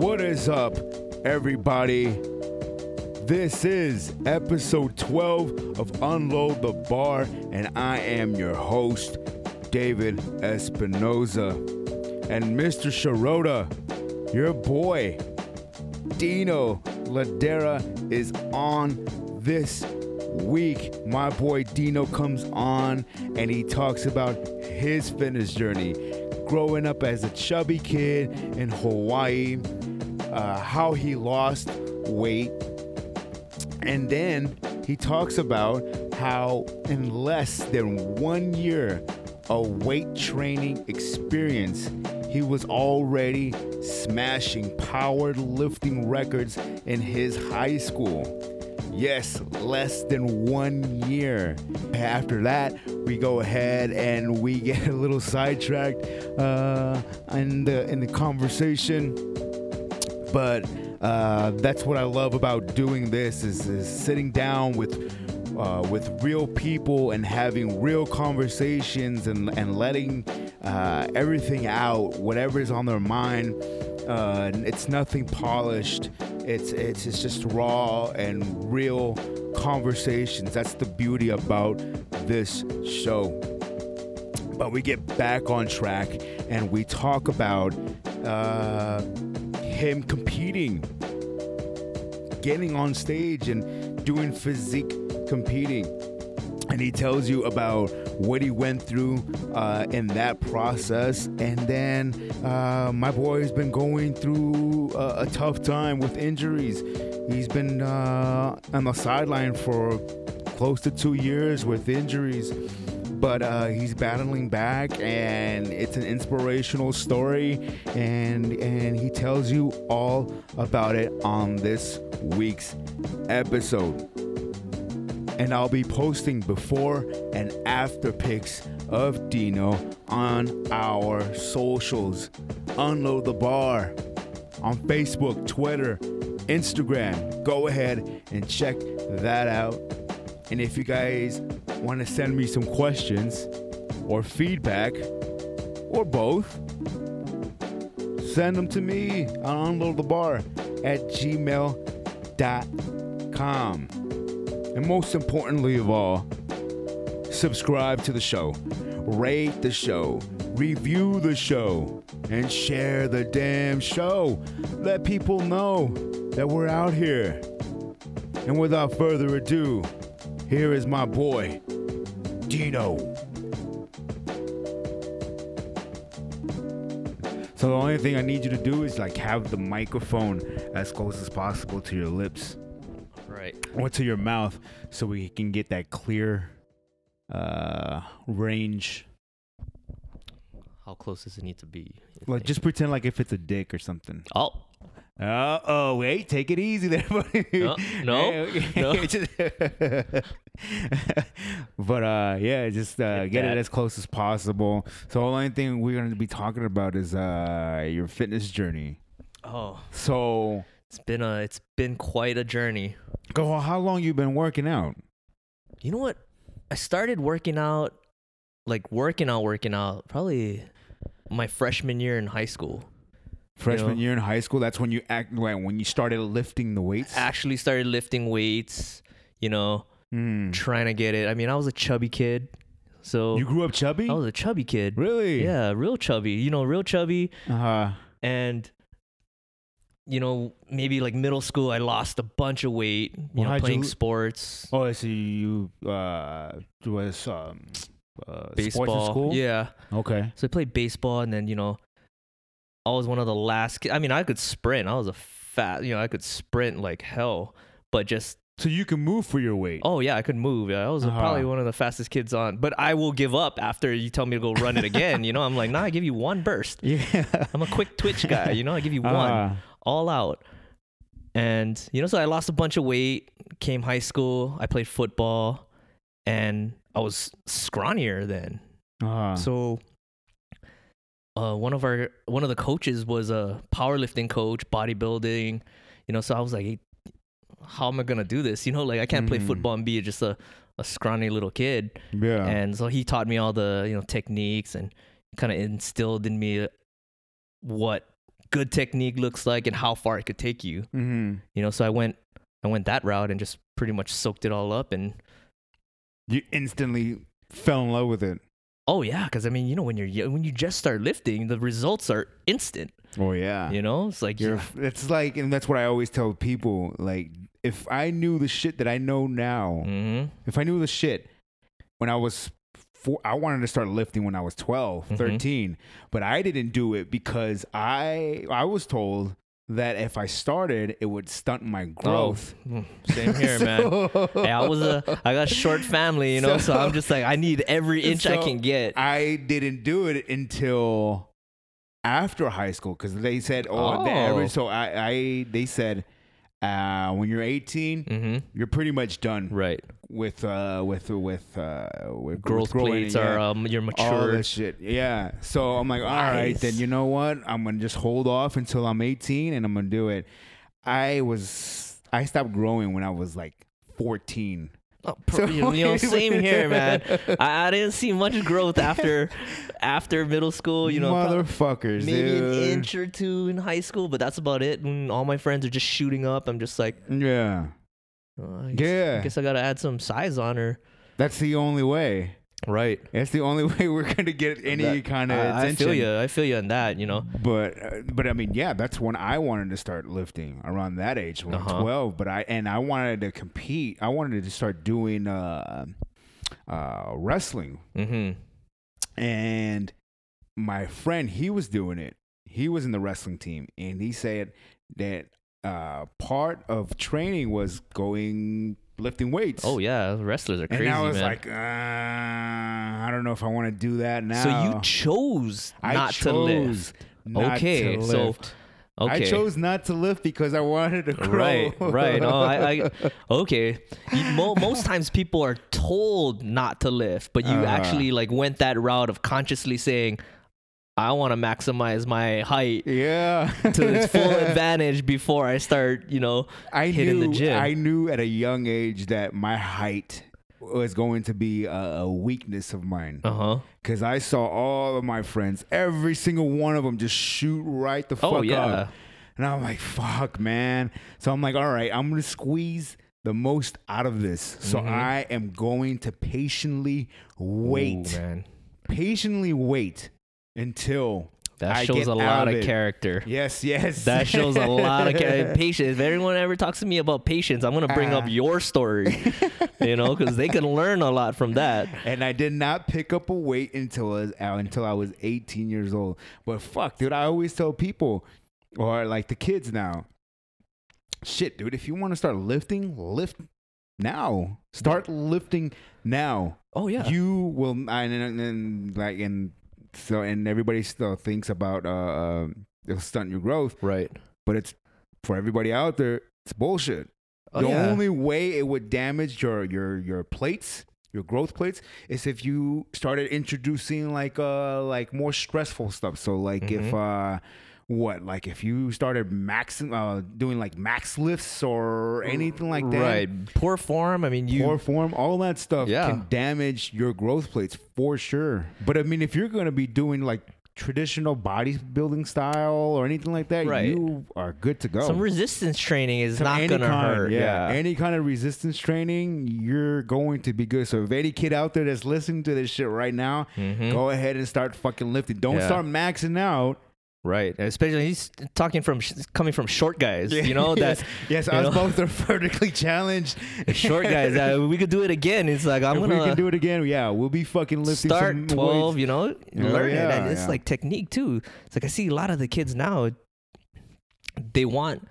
What is up, everybody? This is episode 12 of Unload the Bar, and I am your host, David Espinoza. And Mr. Sharota, your boy, Dino Ladera, is on this week. My boy Dino comes on and he talks about his fitness journey, growing up as a chubby kid in Hawaii, uh, how he lost weight, and then he talks about how in less than one year of weight training experience, he was already smashing powerlifting records in his high school. Yes, less than one year. After that, we go ahead and we get a little sidetracked uh, in the in the conversation. But uh, that's what I love about doing this is, is sitting down with uh, with real people and having real conversations and, and letting uh, everything out, whatever's on their mind. Uh, it's nothing polished. It's, it's it's just raw and real conversations. That's the beauty about this show. But we get back on track and we talk about uh, him competing, getting on stage and doing physique competing. And he tells you about what he went through uh, in that process. And then uh, my boy's been going through a, a, tough time with injuries. He's been uh, on the sideline for close to two years with injuries but uh, he's battling back and it's an inspirational story and and tells you all about it on this week's episode. And I'll be posting before and after pics of Dino on our socials. Unload the bar on Facebook Twitter Instagram. Go ahead and check that out. And if you guys want to send me some questions or feedback or both, send them to me on unloadthebar at gmail.com. And most importantly of all, subscribe to the show, rate the show, review the show, and share the damn show. Let people know that we're out here. And without further ado, here is my boy, Dino. So the only thing I need you to do is like have the microphone as close as possible to your lips. Right. Or to your mouth so we can get that clear uh range. How close does it need to be? Like just pretend like if it's a dick or something. Oh. Uh oh, wait, take it easy there, buddy. No, no, no. but uh, yeah, just uh, Get get it as close as possible. So the only thing we're gonna be talking about is uh your fitness journey. Oh, So it's been a it's been quite a journey. go. How long you been working out? You know what? I started working out, like working out, working out, probably my freshman year in high school. Freshman year in high school. That's when you act when you started lifting the weights. Actually started lifting weights. You know, Hmm. trying to get it. I mean, I was a chubby kid, so You grew up chubby. I was a chubby kid. really? Yeah, real chubby. You know, real chubby. Uh huh. and you know maybe like middle school i lost a bunch of weight you Well, know how'd you playing sports Oh, I see. You uh was um uh, baseball school. yeah Okay. so i played baseball and then you know i was one of the last ki- i mean i could sprint i was a fat you know i could sprint like hell but just So you can move for your weight. oh yeah i could move yeah, i was Uh-huh. probably one of the fastest kids on but i will give up after you tell me to go run it again you know i'm like nah i give you one burst Yeah. i'm a quick twitch guy you know i give you one Ah. all out. And you know, so I lost a bunch of weight. Came high school, I played football, and I was scrawnier then. Ah. So, uh, one of our one of the coaches was a powerlifting coach, bodybuilding. You know, so I was like, hey, how am I gonna do this? You know, like I can't play Mhm. football and be just a, a scrawny little kid. yeah. And so he taught me all the you know techniques and kind of instilled in me what good technique looks like and how far it could take you. Mm-hmm. You know, so I went I went that route and just pretty much soaked it all up and You instantly fell in love with it. Oh yeah, cuz I mean, you know when you're when you just start lifting, the results are instant, Oh yeah. you know? It's like You're, yeah. it's like, and that's what I always tell people. Like, if I knew the shit that I know now, Mhm. if I knew the shit when I was four, I wanted to start lifting when I was 12, Mhm. 13, but I didn't do it because I I was told that if I started, it would stunt my growth. Mm, Same here, man. Hey, I was a I got a short family, you know, so, So- I'm just like I need every inch I can get. I didn't do it until after high school because they said, oh, the Oh. average. So I, I they said, uh, when you're 18, Mhm. you're pretty much done Right. with uh with with uh with Growth with plates yeah. are um you're all mature. that shit. Yeah. So I'm like, all right, then you know what? I'm gonna just hold off until I'm 18 and I'm gonna do it. I was I stopped growing when I was like 14. Oh, you know, same here, man. I, I didn't see much growth after after middle school. You know, motherfuckers, maybe dude. an inch or two in high school, but that's about it. When all my friends are just shooting up, I'm just like, Yeah, oh, I guess, yeah. I guess I gotta add some size on her. That's the only way. Right. That's the only way we're gonna get any That- kind of I, I feel you. I feel you on that. You know. But uh, but I mean, yeah, that's when I wanted to start lifting around that age, when Uh-huh. 12. But I and I wanted to compete. I wanted to start doing uh, uh, wrestling. Mm-hmm. And my friend, he was doing it. He was in the wrestling team, and he said that uh, part of training was going lifting weights. Oh yeah, wrestlers are crazy. And I was man. like, uh, I don't know if I want to do that now. so you chose I not chose to lift. not Okay, to so- lift. Okay. I chose not to lift because I wanted to grow. Right, right. Oh, I, I okay. You, mo- most times people are told not to lift, but you Uh. actually like went that route of consciously saying, "I want to maximize my height yeah. to its full advantage before I start." You know, I hitting knew, the gym. I knew at a young age that my height was going to be a, weakness of mine uh huh. because I saw all of my friends, every single one of them, just shoot right the fuck Oh yeah. up. And I'm like, fuck, man. So I'm like, all right, I'm gonna squeeze the most out of this. So Mhm. I am going to patiently wait, Ooh, man. patiently wait until That shows a lot of it. character. yes, yes. That shows a lot of ca- patience. If anyone ever talks to me about patience, I'm gonna bring up Uh. your story. you know, because they can learn a lot from that. and I did not pick up a weight until I was, uh, until I was 18 years old. But fuck, dude, I always tell people, or like the kids now, shit, dude, if you want to start lifting, lift now. Start lifting now. Oh yeah. You will, and, and, and like, and so, and everybody still thinks about uh, uh, it'll stunt your growth, right. but it's for everybody out there, it's bullshit Oh, the yeah. only way it would damage your your your plates your growth plates is if you started introducing like uh like more stressful stuff so like if Mm-hmm. uh what like if you started max uh doing like max lifts or anything like that Right. Poor form. I mean, you. Poor form, all that stuff Yeah. can damage your growth plates for sure. But I mean, if you're going to be doing like traditional bodybuilding style or anything like that, Right. you are good to go. some resistance training is Some- not any gonna kind, hurt. Yeah. Any kind of resistance training, you're going to be good. So if any kid out there that's listening to this shit right now, Mhm. go ahead and start fucking lifting. Don't Yeah. start maxing out. Right. Especially he's talking from sh- coming from short guys. You know that yes, yes us know? both are vertically challenged. short guys. Uh, we could do it again. It's like I'm if gonna we can do it again, yeah, we'll be fucking lifting start 12 weights. you know Yeah, learn it and it's yeah. like technique too it's like i see a lot of the kids now they want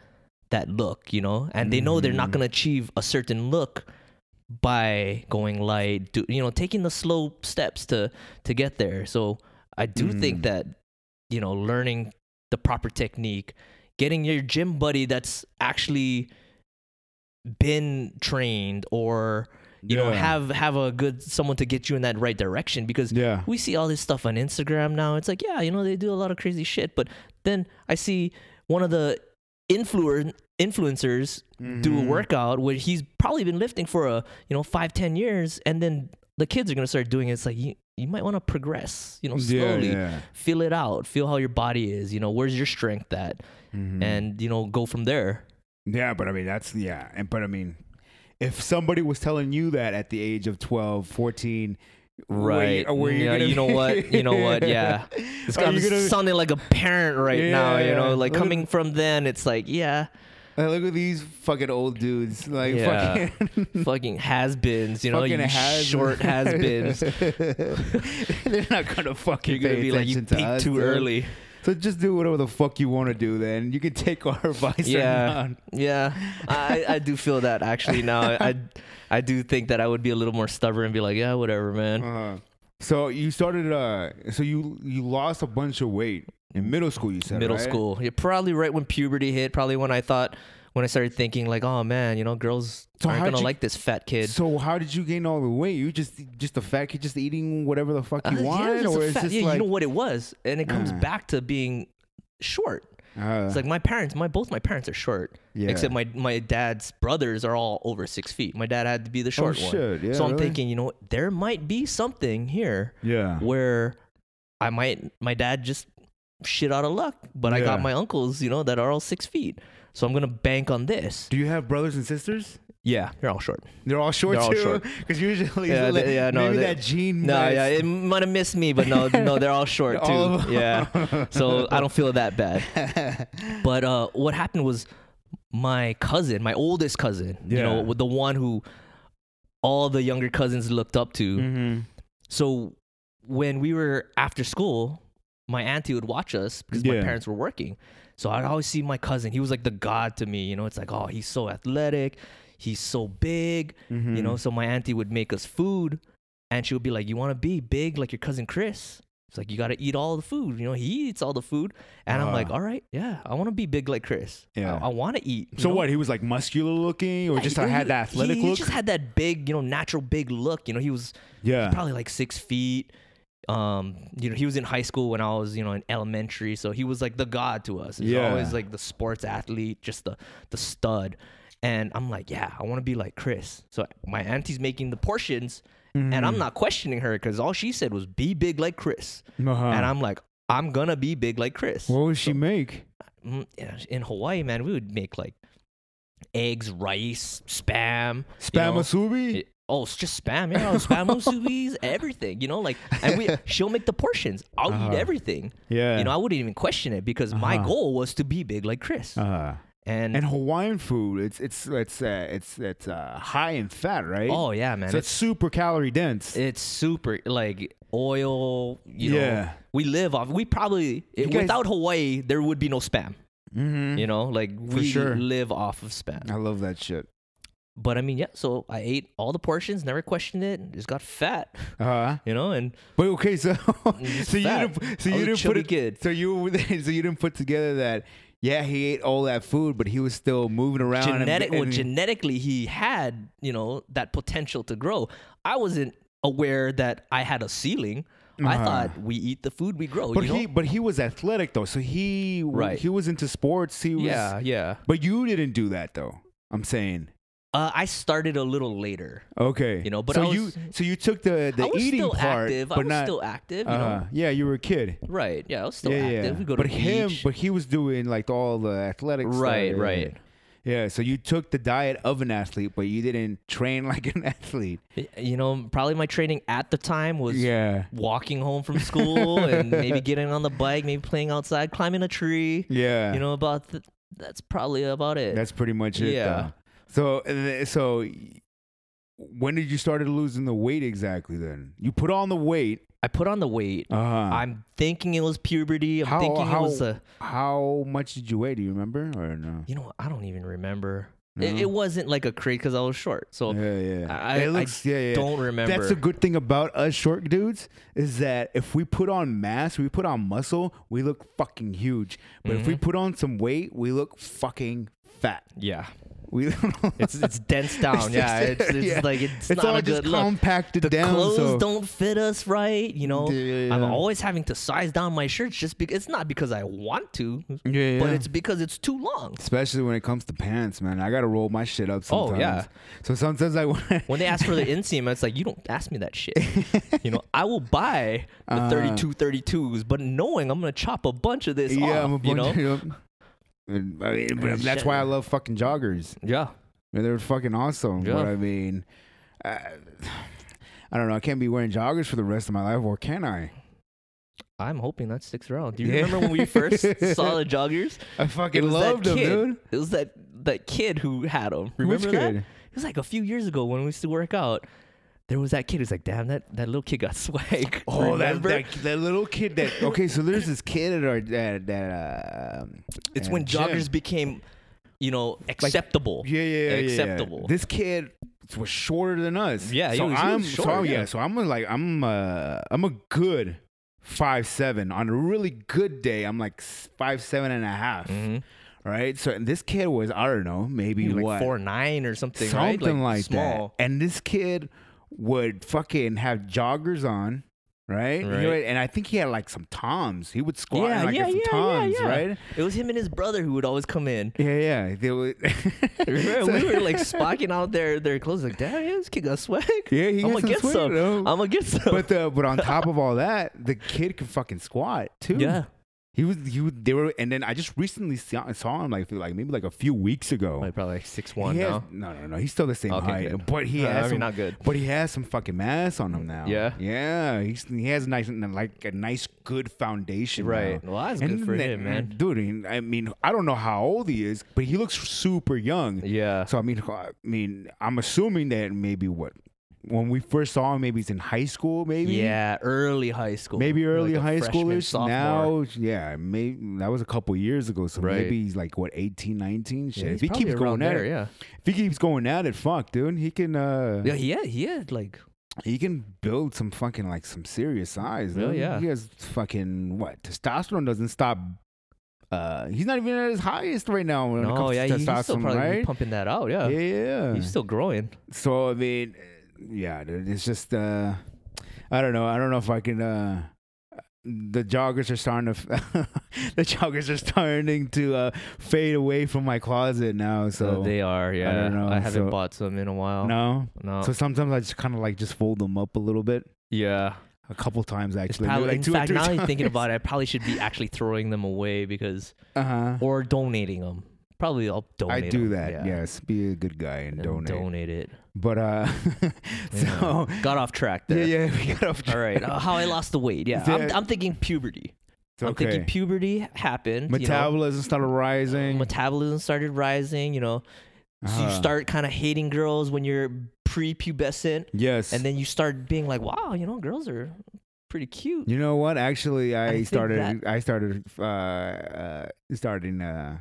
that look you know and they know they're not Mhm. going to achieve a certain look by going light do, you know taking the slow steps to to get there so i do think Mm. that you know learning the proper technique getting your gym buddy that's actually been trained or you know have have a good someone to get you in that right direction because Yeah. we see all this stuff on Instagram now. It's like, yeah, you know, they do a lot of crazy shit, but then I see one of the influer influencers do a Mhm. workout where he's probably been lifting for a you know five ten years, and then the kids are gonna start doing it. It's like you you might want to progress, you know, slowly. yeah. Feel it out. Feel how your body is, you know, where's your strength at? Mhm. And, you know, go from there. Yeah, but I mean that's yeah, and but I mean if somebody was telling you that at the age of 12, 14 Right. Were you yeah, you know be- what? You know what? Yeah. It's Are kind you of sounding like a parent right now, Yeah, you know, yeah. like coming from then, it's like, yeah, Like, look at these fucking old dudes. Like Yeah. fucking fucking has-beens, you know, fucking you has short has-beens. They're not gonna fucking You're gonna pay be like, you to peaked us, too dude. early. So just do whatever the fuck you want to do. Then you can take our advice. Yeah, yeah. I, I do feel that actually now. I I do think that I would be a little more stubborn and be like, yeah, whatever, man. Uh-huh. So you started. Uh, so you you lost a bunch of weight in middle school. You said Middle right? school, yeah, probably right when puberty hit. Probably when I thought when I started thinking like, oh man, you know, girls So aren't gonna you- like this fat kid. So how did you gain all the weight? You just just a fat kid, just eating whatever the fuck you Uh, yeah, wanted, just a or it's just yeah, like you know what it was, and it comes Uh. back to being short. uh, It's like my parents, my both my parents are short, yeah. except my my dad's brothers are all over six feet. My dad had to be the short oh, one. shit. Yeah, so I'm really? thinking, you know, there might be something here yeah. where I might my dad just shit out of luck, but I got Yeah. my uncles, you know, that are all six feet. So I'm gonna bank on this. Do you have brothers and sisters? Yeah, you're all short. They're all short They're all too. short. Because usually, Yeah, like, they- yeah, no, maybe they- that gene. No, might- yeah, it might have missed me, but no, no, they're all short too. All of. Yeah, so I don't feel that bad. But uh, what happened was my cousin, my oldest cousin, you Yeah. know, with the one who all the younger cousins looked up to. Mhm. So when we were after school, my auntie would watch us because my parents were working. So I'd always see my cousin. He was like the god to me. You know, it's like, oh, he's so athletic. He's so big. You Mhm. know, so my auntie would make us food and she would be like, you want to be big like your cousin Chris? It's like, you got to eat all the food. You know, he eats all the food. And I'm like, all right, yeah, I want to be big like Chris. Yeah. I, want to eat. So know? what? He was like muscular looking, or Yeah, just he- had that athletic he, he look? just had that big, you know, natural big look. You know, he was yeah. probably like six feet. Um, you know, he was in high school when I was, you know, in elementary, so he was like the god to us. He's Yeah. always like the sports athlete, just the the stud. And I'm like, yeah, I want to be like Chris. So my auntie's making the portions, and Mm-hmm. I'm not questioning her because all she said was be big like Chris. Uh-huh. And I'm like, I'm gonna be big like Chris. what would she make? Mm, in Hawaii, man, we would make like eggs, rice, spam. Spam know, musubi? it- oh, it's just spam, yeah, spam musubis, everything, you know, like, and we, she'll make the portions. I'll Uh-huh. eat everything. yeah. You know, I wouldn't even question it because my Uh-huh. goal was to be big like Chris. uh, and, and Hawaiian food, it's it's it's uh, it's it's uh, high in fat, right? oh yeah, man, so it's it's super calorie dense. it's super like oil. You know, Yeah. we live off. We probably You guys- without Hawaii, there would be no spam. mm-hmm. You know, like we sure. live off of spam. I love that shit. But I mean, yeah. So I ate all the portions, never questioned it, just got fat. Uh, You know, and but okay, so so you didn't so you didn't put it kid. so you so you didn't put together that yeah he ate all that food but he was still moving around and- genetic well, genetically he had you know that potential to grow i wasn't aware that i had a ceiling i Uh-huh. thought we eat the food we grow but you know? he but he was athletic though so he Right. he was into sports he was yeah yeah but you didn't do that though I'm saying uh, i started a little later okay. You know, but so I you so you took the the i was eating still part active. But i was not still active you uh, know. Yeah you were a kid. Right. Yeah i was still yeah active. Yeah we go but to him beach. but he was doing like all the athletic stuff. right Yeah, right. yeah. So you took the diet of an athlete but you didn't train like an athlete. You know probably my training at the time was yeah. walking home from school and maybe getting on the bike maybe playing outside climbing a tree. Yeah. You know about th- that's probably about it. That's pretty much it. Yeah. though. So so when did you started losing the weight exactly? Then you put on the weight. I put on the weight. Uh huh. I'm thinking it was puberty. I'm How- thinking how- it was a. How much did you weigh? Do you remember or no? You know, what? I don't even remember. No? It, it wasn't like a crate because I was short. So yeah, yeah. I- it I yeah, yeah. don't remember. That's the good thing about us short dudes is that if we put on mass, we put on muscle, we look fucking huge. But if we Mhm. put on some weight, we look fucking fat. yeah. We It's it's dense down. yeah, it's, it's yeah. like it's, it's not all a just good look. compacted The down. clothes so don't fit us right. You know, Yeah, I'm always having to size down my shirts just because it's not because I want to, yeah, but it's because it's too long. especially when it comes to pants, man. I gotta roll my shit up Sometimes. Oh, yeah. So sometimes I. When they ask for the inseam, it's like you don't ask me that shit. you know, I will buy the Uh, 32 32s, but knowing I'm gonna chop a bunch of this yeah, off. You know. And, I mean, but that's why I love fucking joggers. yeah. Man, they're fucking awesome. Yeah. But I mean, I, I don't know. I can't be wearing joggers for the rest of my life, or can I? I'm hoping that sticks around. Do you Yeah. remember when we first saw the joggers? I fucking loved them, dude. It was that that kid who had them. Remember Which that? kid? It was like a few years ago when we used to work out. There was that kid who's like, damn, that, that little kid got swag. Oh, that, Remember? that that little kid. That okay. So there's this kid at our that that. Um, it's at when gym. joggers became, you know, acceptable. Yeah, yeah, yeah, yeah, yeah. acceptable. This kid was shorter than us. Yeah, he so was- he was I'm short, so yeah. yeah. So I'm like I'm uh I'm a good five seven. On a really good day, I'm like s- five seven and a half. Mhm. Right. So and this kid was I don't know maybe like what four nine or something, something right? like, small. that. And this kid would fucking have joggers on. Right? You know, Right. and I think he had like some toms. He would squat Yeah, in, like yeah, some yeah, yeah, toms, yeah. right? It was him and his brother who would always come in. Yeah, yeah. They would. So- we were like spocking out their their clothes, like, damn, yeah, this kid got swag. Yeah, he I'm gonna get swag, some. though. I'm gonna get some. but the but on top of all that, the kid could fucking squat too. yeah, he was he was they were and then I just recently saw, saw him like like maybe like a few weeks ago. like probably like six one has- now. no, no, no, he's still the same Okay, height, good. but he Uh, has I mean, some, not good. but he has some fucking mass on him now. Yeah? yeah, he's he has a nice like a nice good foundation. Right. now. Well, that's And good for him, man. dude. I mean, I don't know how old he is, but he looks super young. Yeah. So I mean, I mean, I'm assuming that maybe what when we first saw him, maybe he's in high school, maybe. Yeah, early high school. Maybe early Like high freshman, schoolers. sophomore. Now, yeah, maybe that was a couple years ago. So Right. maybe he's like what 18, 19? Shit. Yeah, if he keeps going around at it, yeah. if he keeps going at it, fuck, dude, he can. uh Yeah, he had, he had like He can build some fucking like some serious size. Dude. yeah. He has fucking what? Testosterone doesn't stop. Uh, he's not even at his highest right now when it no, comes yeah, to he's still probably right? pumping that out. Yeah. Yeah, yeah. he's still growing. So I mean, yeah, dude, it's just uh, I don't know. I don't know if I can. uh The joggers are starting to. the joggers are starting to uh, fade away from my closet now. So So they are. Yeah, I don't know, I haven't so- bought some in a while. no. no. So sometimes I just kind of like just fold them up a little bit. yeah, A couple times actually. probably. like in fact, now that I'm thinking about it, I probably should be actually throwing them away because Uh huh. or donating them. Probably I'll donate. I do do 'em, that. yeah. Yes, be a good guy and, And donate. donate it. But uh, so Got off track yeah, there. yeah, yeah, we got off. track. All right. Uh, how I lost the weight. Yeah. I'm, I'm thinking puberty. I'm okay. thinking puberty happened. you know. Metabolism started rising. metabolism started rising. You know, so you Uh-huh. start kind of hating girls when you're pre-pubescent, Yes. and then you start being like, "Wow, you know, girls are pretty cute." You know what? Actually, I, think started. I started. Uh, uh, starting uh,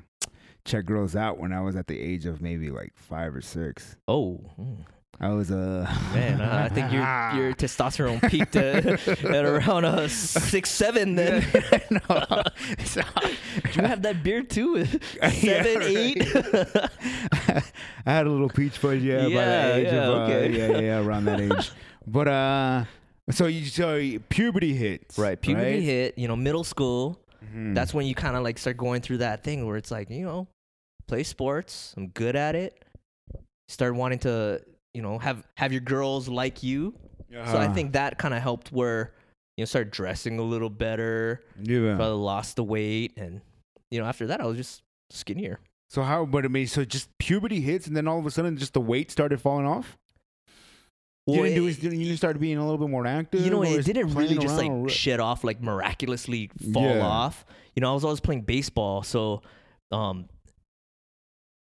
check girls out when I was at the age of maybe like five or six. Oh, mm, I was uh, a man, uh, I think your your testosterone peaked at, at around uh, six, seven. Then no. So- you have that beard too? Yeah, Seven, eight. I had a little peach fuzz, yeah, by Yeah, the age yeah, of, uh, okay. yeah, yeah, yeah, around that age. But uh, so you so puberty hits, right, puberty right? hit. You know, middle school. Mhm. That's when you kind of like start going through that thing where it's like, you know, play sports. I'm good at it. Start wanting to, you know, have have your girls like you. So I Uh-huh. think that kind of helped where you know start dressing a little better. yeah. Probably lost the weight, and you know after that I was just skinnier. So how? But I mean, so just puberty hits, and then all of a sudden, just the weight started falling off. you didn't do it- you started being a little bit more active. you know, it didn't really just like or- shed off like miraculously fall Yeah. off. You know, I was always playing baseball, so um,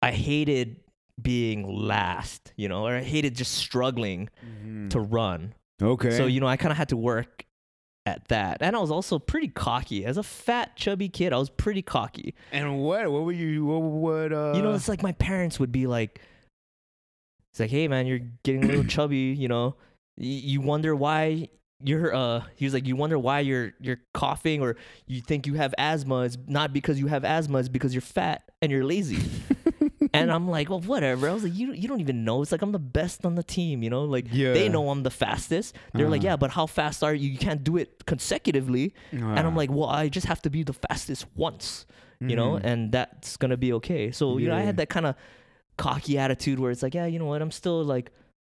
I hated being last. You know, or I hated just struggling Mhm. to run. okay. So you know, I kind of had to work at that, and I was also pretty cocky as a fat, chubby kid. I was pretty cocky. and what? What were you? What would? Uh, you know, it's like my parents would be like, "It's like, hey man, you're getting a little chubby. You know, Y- you wonder why." You're uh he was like you wonder why you're you're coughing or you think you have asthma it's not because you have asthma it's because you're fat and you're lazy and I'm like, well, whatever. I was like, you you don't even know. It's like I'm the best on the team, you know. Like Yeah. they know I'm the fastest. They're like, Uh-huh. yeah, but how fast are you? You can't do it consecutively. And I'm like, well, I just have to be the fastest once, you know, Mhm. and that's gonna be okay. So you know, I had that kind of cocky attitude where it's like, yeah, you know what, I'm still like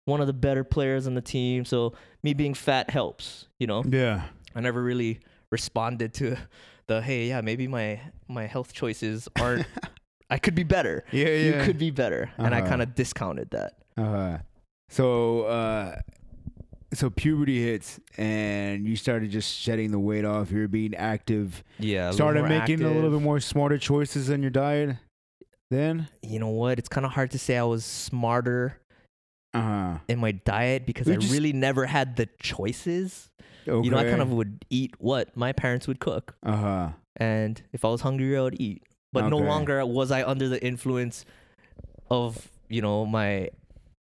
one of the better players on the team. So me being fat helps, you know. yeah. I never really responded to the hey, yeah, maybe my my health choices aren't. I could be better. Yeah, yeah. You could be better, and I Uh-huh. kind of discounted that. Uh-huh. so, uh, so puberty hits, and you started just shedding the weight off. You're being active. Yeah, started making a little bit more smarter choices in your diet. Then, You know what? It's kind of hard to say I was smarter uh huh. in my diet because I just- really never had the choices. Okay. You know, I kind of would eat what my parents would cook, Uh huh. and if I was hungry, I would eat. But no longer was I under the influence of you know my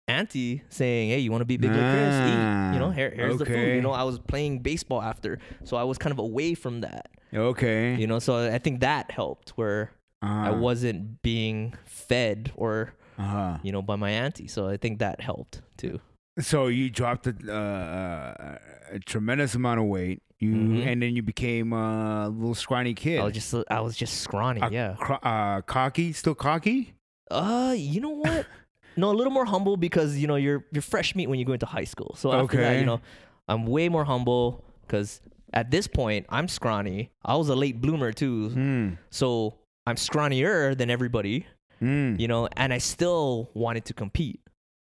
auntie saying, "Hey, you want to be big like Chris? Eat." You know, here, here's the food. You know, I was playing baseball after, so I was kind of away from that. Okay. You know, so I think that helped where I Uh-huh. wasn't being fed or Uh huh. you know by my auntie. So I think that helped too. So you dropped a, uh, a tremendous amount of weight. You Mhm. and then you became a little scrawny kid. I was just I was just scrawny. Uh, yeah. cro- uh, cocky, still cocky. Uh, you know what? no, a little more humble because you know you're you're fresh meat when you go into high school. So after that, you know, I'm way more humble because at this point I'm scrawny. I was a late bloomer too, Hmm. so I'm scrawnier than everybody. Hmm. You know, and I still wanted to compete.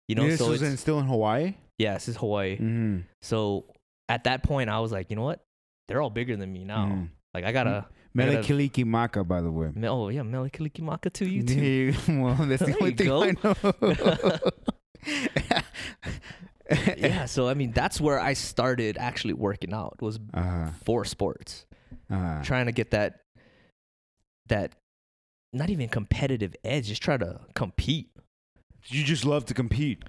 You know, this so was in, still in Hawaii. yeah, this is Hawaii. Mm-hmm. So at that point, I was like, you know what? They're all bigger than me now. Mm. Like I gotta. Mele Kalikimaka, by the way. Oh yeah, Mele Kalikimaka to you too. Well, that's the only thing. I know. yeah, so I mean that's where I started actually working out was Uh-huh. for sports, Uh-huh. trying to get that that not even competitive edge, just try to compete. You just love to compete.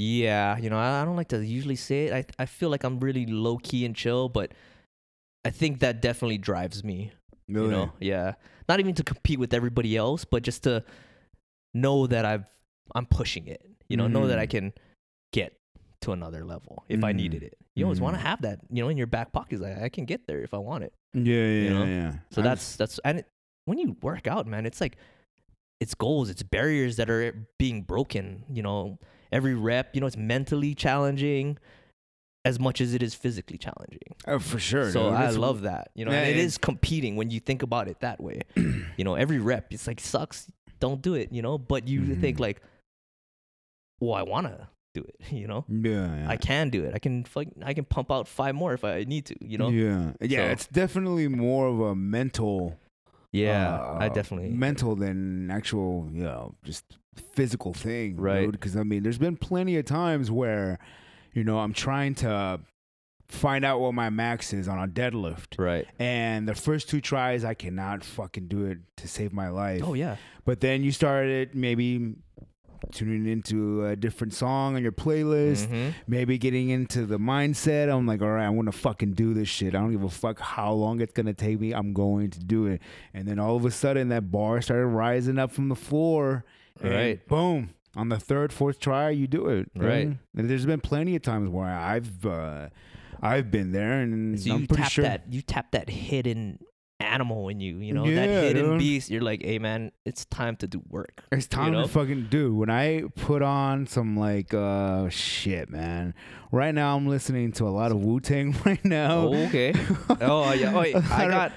Yeah, you know, I, I don't like to usually say it. I I feel like I'm really low key and chill, but I think that definitely drives me. Really? You know, yeah, not even to compete with everybody else, but just to know that I've I'm pushing it. You know, know that I Mhm. can get to another level if I Mhm. needed it. You always want to have that, you know, in your back pocket. Like I can get there if I want it. Yeah, yeah, know? yeah. So I that's that's and it, when you work out, man, it's like it's goals, it's barriers that are being broken. You know, every rep, you know, it's mentally challenging as much as it is physically challenging. Oh, for sure. So dude. I That's- love that. You know, Yeah, and it and- competing when you think about it that way. you know, every rep, it's like sucks. Don't do it. You know, but you think Mhm. like, well, I want to do it. You know, Yeah, yeah. I can do it. I can fuck, I can pump out five more if I need to. You know. Yeah, yeah. So- It's definitely more of a mental. Yeah, I uh, definitely. mental than actual, you know, just physical thing, Right. Because I mean, there's been plenty of times where, you know, I'm trying to find out what my max is on a deadlift, right. and the first two tries I cannot fucking do it to save my life. Oh yeah. But then you started maybe tuning into a different song on your playlist. Mhm. Maybe getting into the mindset. I'm like, all right, I'm gonna fucking do this shit. I don't give a fuck how long it's gonna take me. I'm going to do it. And then all of a sudden, that bar started rising up from the floor. And Right. Boom. On the third, fourth try, you do it. Right. And there's been plenty of times where I've uh, I've been there, and So I'm you pretty tap sure. that you tap that hidden animal in you, you know, that hidden dude. beast. You're like, hey man, it's time to do work. It's time know? to fucking do. When I put on some like uh shit, man. Right now I'm listening to a lot of Wu Tang right now. Oh, okay. oh yeah. Oh, wait, I got.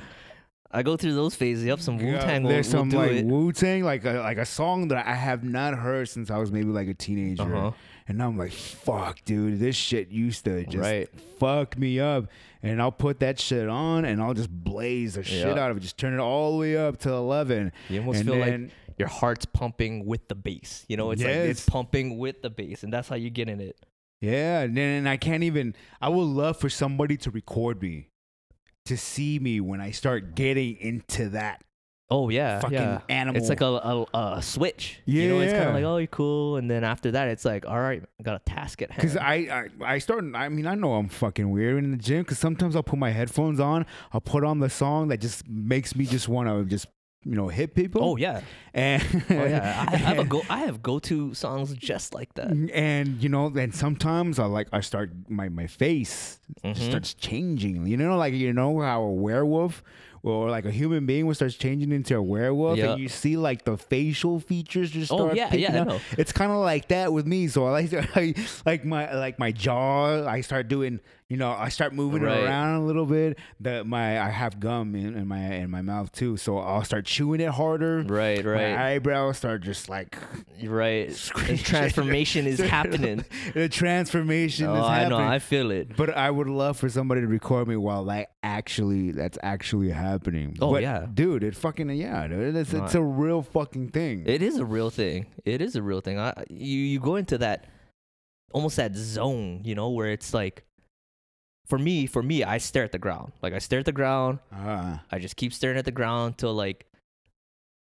I go through those phases. Yep, some Wu Tang. Will, There's will some do like. Wu Tang, like a like a song that I have not heard since I was maybe like a teenager, Uh-huh. and I'm like, fuck, dude, this shit used to just Right. fuck me up, and I'll put that shit on, and I'll just blaze the shit out of it, just turn it all the way up to eleven, You almost and feel then like your heart's pumping with the bass. You know, it's like it's pumping with the bass, and that's how you get in it. yeah, and then I can't even. I would love for somebody to record me, to see me when I start getting into that Oh yeah, fucking yeah. animal. It's like a, a, a switch. you know, it's kind of like oh you're cool, and then after that it's like all right, I got a task at hand. Because I, I I start. I mean, I know I'm fucking weird in the gym. Because sometimes I'll put my headphones on. I'll put on the song that just makes me just want to just you know hit people. Oh yeah. and Oh yeah. I have a go. I have go-to songs just like that. and you know then sometimes i like i start my my face Mhm. starts changing you know like you know how a werewolf or like a human being will starts changing into a werewolf Yeah. and you see like the facial features just Oh, yeah, picking yeah, up. it's kind of like that with me so i like I, like my like my jaw i start doing you know i start moving Right. around a little bit that my i have gum in, in my in my mouth too so i'll start chewing it harder Right. Right my eyebrows start just like Right. The transformation is happening. the transformation Oh, is I happening. know. I feel it. but I would love for somebody to record me while that actually that's actually happening. Oh, But, yeah. dude, it fucking yeah, dude, it's, it's a real fucking thing. It is a real thing. It is a real thing. I, you you go into that almost that zone, you know, where it's like for me, for me, I stare at the ground. Like I stare at the ground. Ah, I just keep staring at the ground till like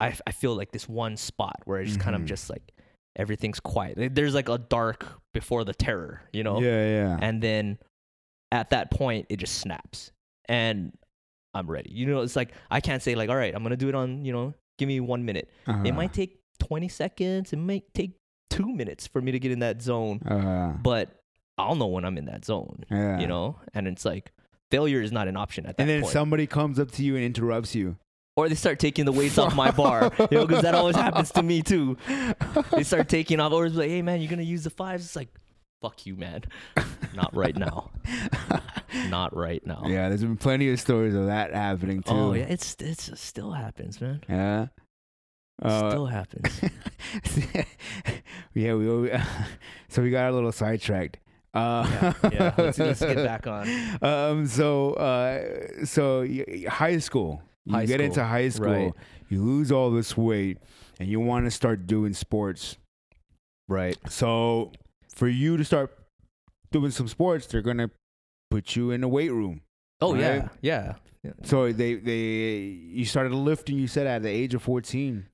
I, I feel like this one spot where it's kind Mhm. of just like everything's quiet. There's like a dark before the terror, you know? yeah, yeah. And then at that point, it just snaps. And I'm ready. You know, it's like I can't say like, all right, I'm gonna do it on, you know, give me one minute. It Uh-huh. might take 20 seconds. It might take two minutes for me to get in that zone, Uh, but I'll know when I'm in that zone. yeah. You know, and it's like failure is not an option at that and then point. somebody comes up to you and interrupts you. or they start taking the weights off my bar, you know, because that always happens to me too. They start taking off, or it's like, hey man, you're gonna use the fives. It's like, fuck you, man. Not right now. Not right now. yeah, there's been plenty of stories of that happening too. Oh yeah, it's it's it still happens, man. Yeah. Uh, still happens. yeah, we, we so we got a little sidetracked. Uh, Yeah, yeah. Let's- let's get back on. Um, so, uh, so high school, you High get into high school, right. you lose all this weight, and you want to start doing sports. Right. So, for you to start doing some sports, they're gonna put you in the weight room. Oh yeah, Right. yeah, yeah. So they they you started lifting. You said at the age of fourteen.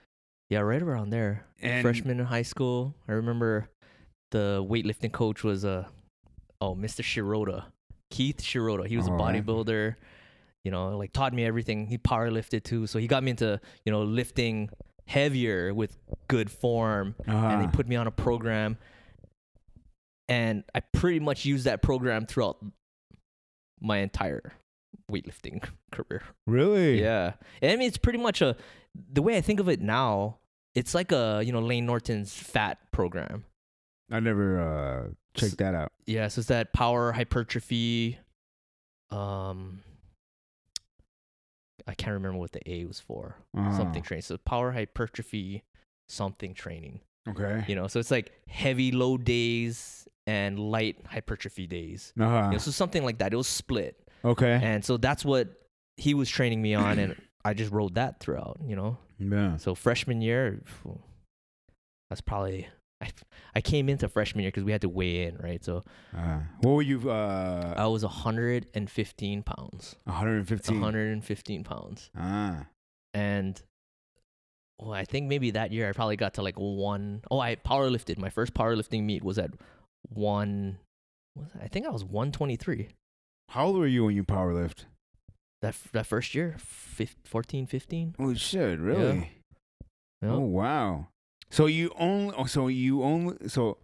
Yeah, right around there. And Freshman in high school. I remember the weightlifting coach was uh, oh Mr. Shirota, Keith Shirota. He was a All right. bodybuilder. You know, like taught me everything. He power lifted too, so he got me into you know lifting heavier with good form, and he uh, put me on a program. And I pretty much used that program throughout my entire weightlifting career. really, Yeah. And I mean, it's pretty much a, the way I think of it now, it's like a, you know, Layne Norton's PHAT program. I never uh checked that out. Yeah. So it's that power hypertrophy. Um, I can't remember what the A was for. Uh-huh. Something training. So power hypertrophy, something training. Okay. You know, so it's like heavy load days and light hypertrophy days. Uh-huh. You know, so something like that. It was split. Okay. And so that's what he was training me on. And I just rode that throughout, you know? Yeah. So freshman year, that's probably I, I came into freshman year because we had to weigh in, right? So Uh, what were you? Uh, I was 115 pounds, 115. 115 pounds, Ah. and well, I think maybe that year I probably got to like one. Oh, I power lifted. My first powerlifting meet was at one. Was? I think I was 123 How old were you when you powerlift? that that first year, fif- 14, 15. Oh shit! Really? Yeah. Oh wow. So you only. oh, So you only. So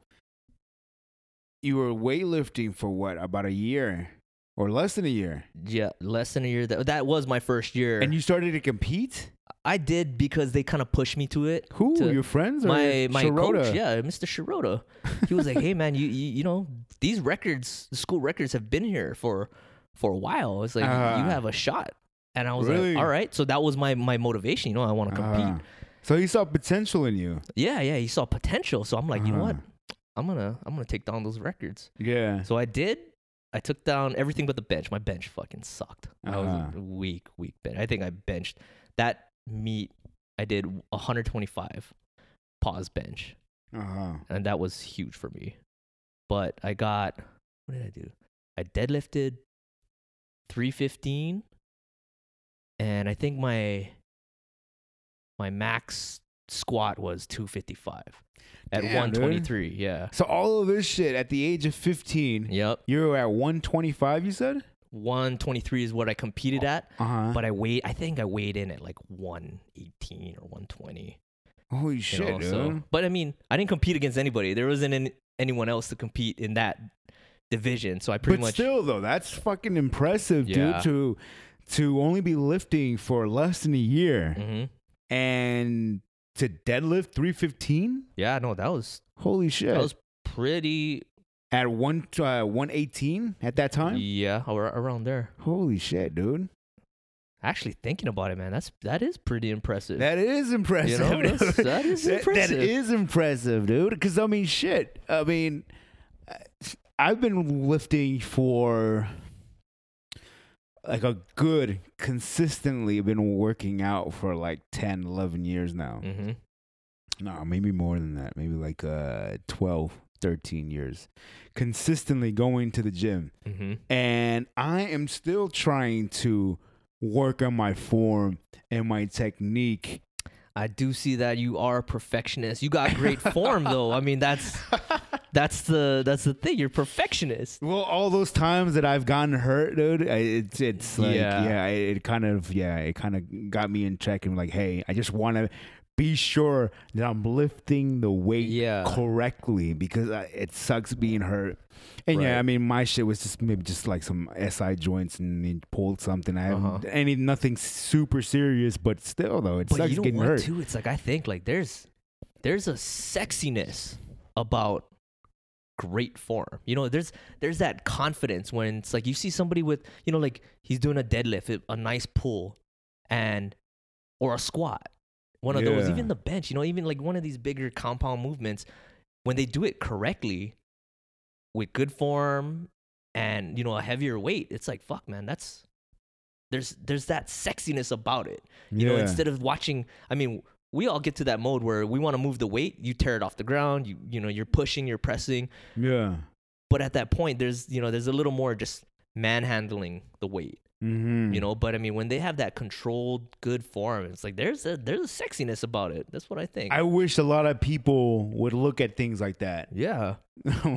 you were weightlifting for what? About a year or less than a year, Yeah, less than a year. That that was my first year. and you started to compete. I did because they kind of pushed me to it. Who? To- Your friends? Or my my Shirota? coach, yeah, Mr. Shirota. He was like, "Hey man, you, you you know these records, the school records have been here for for a while. It's like Uh-huh. you have a shot." And I was Really? like, "All right." So that was my my motivation. You know, I want to compete. Ah. So he saw potential in you. Yeah, yeah. He saw potential, so I'm like, you know what? Uh-huh. I'm gonna I'm gonna take down those records. Yeah. So I did. I took down everything but the bench. My bench fucking sucked. I was Uh-huh. a weak, weak bench. I think I benched that meet. I did 125 pause bench. Uh huh. and that was huge for me. But I got what did I do? I deadlifted 315 and I think my my max squat was 255 at Damn, dude. 123. Yeah. So all of this shit at the age of 15, Yep. you were at 125. You said. 123 is what I competed at, Uh huh. but I weighed. I think I weighed in at like 118 or 120. Holy shit, know, dude. so- but I mean, I didn't compete against anybody. There wasn't any, anyone else to compete in that division, so I pretty much. but much. still, though, that's fucking impressive, Yeah. dude. To to only be lifting for less than a year Mhm. And to deadlift 315. Yeah, no, that was Holy shit! that was pretty. at one uh, 118 at that time. Yeah, ar- around there. Holy shit, dude! Actually, thinking about it, man, that's that is pretty impressive. That is impressive. know, that's- that is That- impressive. That is impressive, dude. Because I mean, shit. I mean, I've been lifting for like a good, consistently been working out for like 10, 11 years now. hmm No, maybe more than that. Maybe like uh 12, 13 years. Consistently going to the gym. hmm And I am still trying to work on my form and my technique. I do see that you are a perfectionist. You got great form, though. I mean, that's that's the that's the thing. You're perfectionist. Well, all those times that I've gotten hurt, dude, it's it's like Yeah. yeah, it kind of yeah, it kind of got me in check and like, hey, I just want to be sure that I'm lifting the weight Yeah. correctly because I, it sucks being hurt. And yeah, I mean, my shit was just maybe just like some SI joints and pulled something. I Uh-huh. any nothing super serious, but still though, it But sucks you know getting what, hurt. too? It's like I think like there's there's a sexiness about great form. You know, there's there's that confidence when it's like you see somebody with you know like he's doing a deadlift, a nice pull, and or a squat. One of those, even the bench. You know, even like one of these bigger compound movements, when they do it correctly, with good form and you know a heavier weight, it's like fuck, man. That's there's there's that sexiness about it. You know, instead of watching, I mean, we all get to that mode where we want to move the weight, you tear it off the ground, you you know, you're pushing, you're pressing, yeah. but at that point there's, you know, there's a little more just manhandling the weight, Mm-hmm. you know, but I mean when they have that controlled good form, it's like there's a there's a sexiness about it. That's what I think. I wish a lot of people would look at things like that. yeah.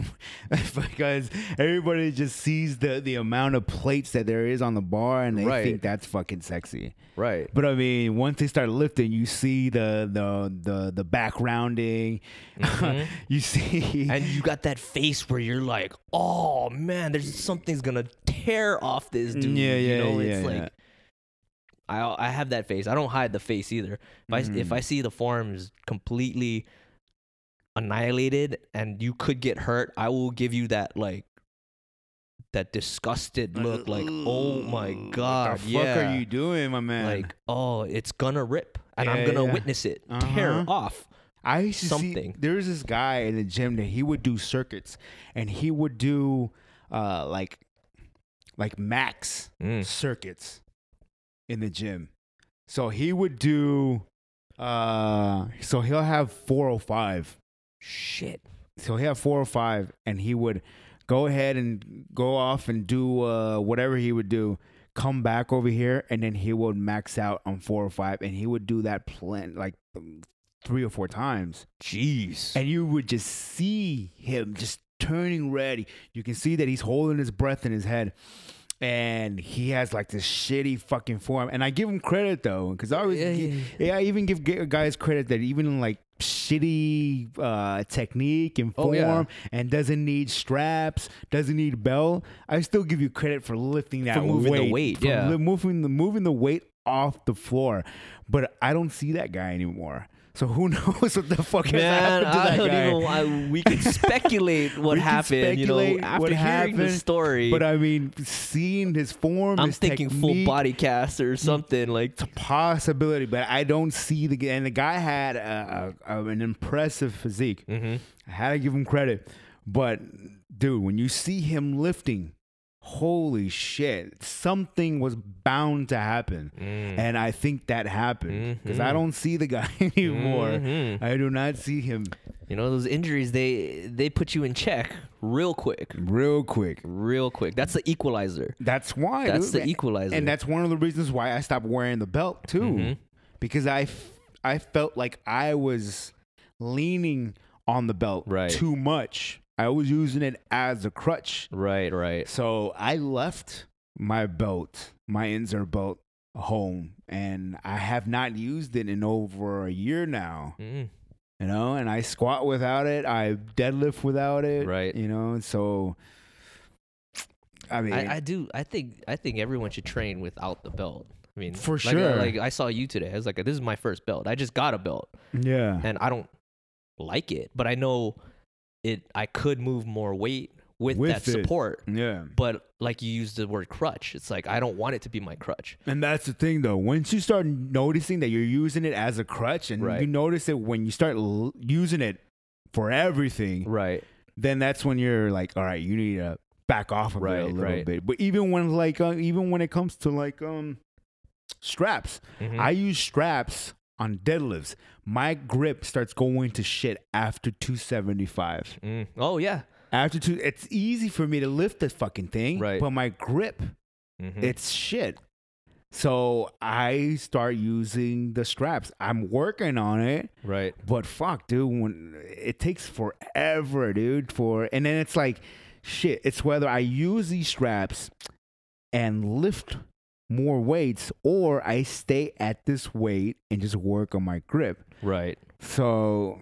because everybody just sees the the amount of plates that there is on the bar and they Right. think that's fucking sexy. Right. But I mean, once they start lifting, you see the the the the backgrounding. Mhm. you see And you got that face where you're like, "Oh man, there's something's going to tear off this dude." Yeah, you yeah, know, yeah, it's yeah. like I I have that face. I don't hide the face either. If I if Mhm. I see the form is completely annihilated and you could get hurt, I will give you that like that disgusted look like, "Oh my god, What the yeah." fuck are you doing, my man? like, "Oh, it's gonna rip." And Yeah, I'm to yeah. witness it tear Uh-huh. off. I used to something. see there was this guy in the gym that he would do circuits and he would do uh like like max Mm. circuits in the gym. So he would do uh so he'll have 405. Shit. So he had four or five, and he would go ahead and go off and do uh whatever he would do. Come back over here and then he would max out on four or five, and he would do that plan like three or four times Jeez. and you would just see him just turning red. You can see that he's holding his breath in his head, and he has like this shitty fucking form. And I give him credit though, because I always, Yeah, gi- yeah, yeah, I even give guys credit that even like shitty uh, technique and Oh, form yeah. and doesn't need straps, doesn't need bell. I still give you credit for lifting that For moving the weight, weight, yeah. li- moving the moving the weight off the floor. But I don't see that guy anymore. So who knows what the fuck Man, happened to I that don't guy? even. I, we can speculate what We happened. you know, after hearing the story, But I mean, seeing his form, I'm his thinking full body cast or something like. It's a possibility, but I don't see the. And the guy had a, a, a- an impressive physique. Mm-hmm. I had to give him credit. But dude, when you see him lifting, holy shit, something was bound to happen. Mm. And I think that happened because I Mhm. don't see the guy anymore. Mhm. I do not see him You know those injuries they they put you in check real quick, real quick. real quick. That's the equalizer. That's why. That's dude. the equalizer. And that's one of the reasons why I stopped wearing the belt too, Mhm. because I, f- I felt like I was leaning on the belt Right. too much. I was using it as a crutch, right, right. so I left my belt, my insert belt, home, and I have not used it in over a year now. Mm. You know, and I squat without it. I deadlift without it. Right. You know, and so. I mean, I, I do. I think. I think everyone should train without the belt. I mean, For like, sure. Like I saw you today. I was like, this is my first belt. I just got a belt, yeah. and I don't like it, but I know it. I could move more weight with, With that it. support. Yeah. But like you use the word crutch, it's like I don't want it to be my crutch. And that's the thing, though. Once you start noticing that you're using it as a crutch, and Right. you notice it when you start l- using it for everything, Right. then that's when you're like, all right, you need to back off of it a little right. bit. But even when like, uh, even when it comes to like um straps, Mhm. I use straps on deadlifts. My grip starts going to shit after 275. Mm. Oh yeah. After two, it's easy for me to lift the fucking thing, Right. but my grip Mhm. it's shit. So I start using the straps. I'm working on it, right. but fuck, dude, when it takes forever, dude. For and then it's like, shit. It's whether I use these straps and lift more weights, or I stay at this weight and just work on my grip. Right. So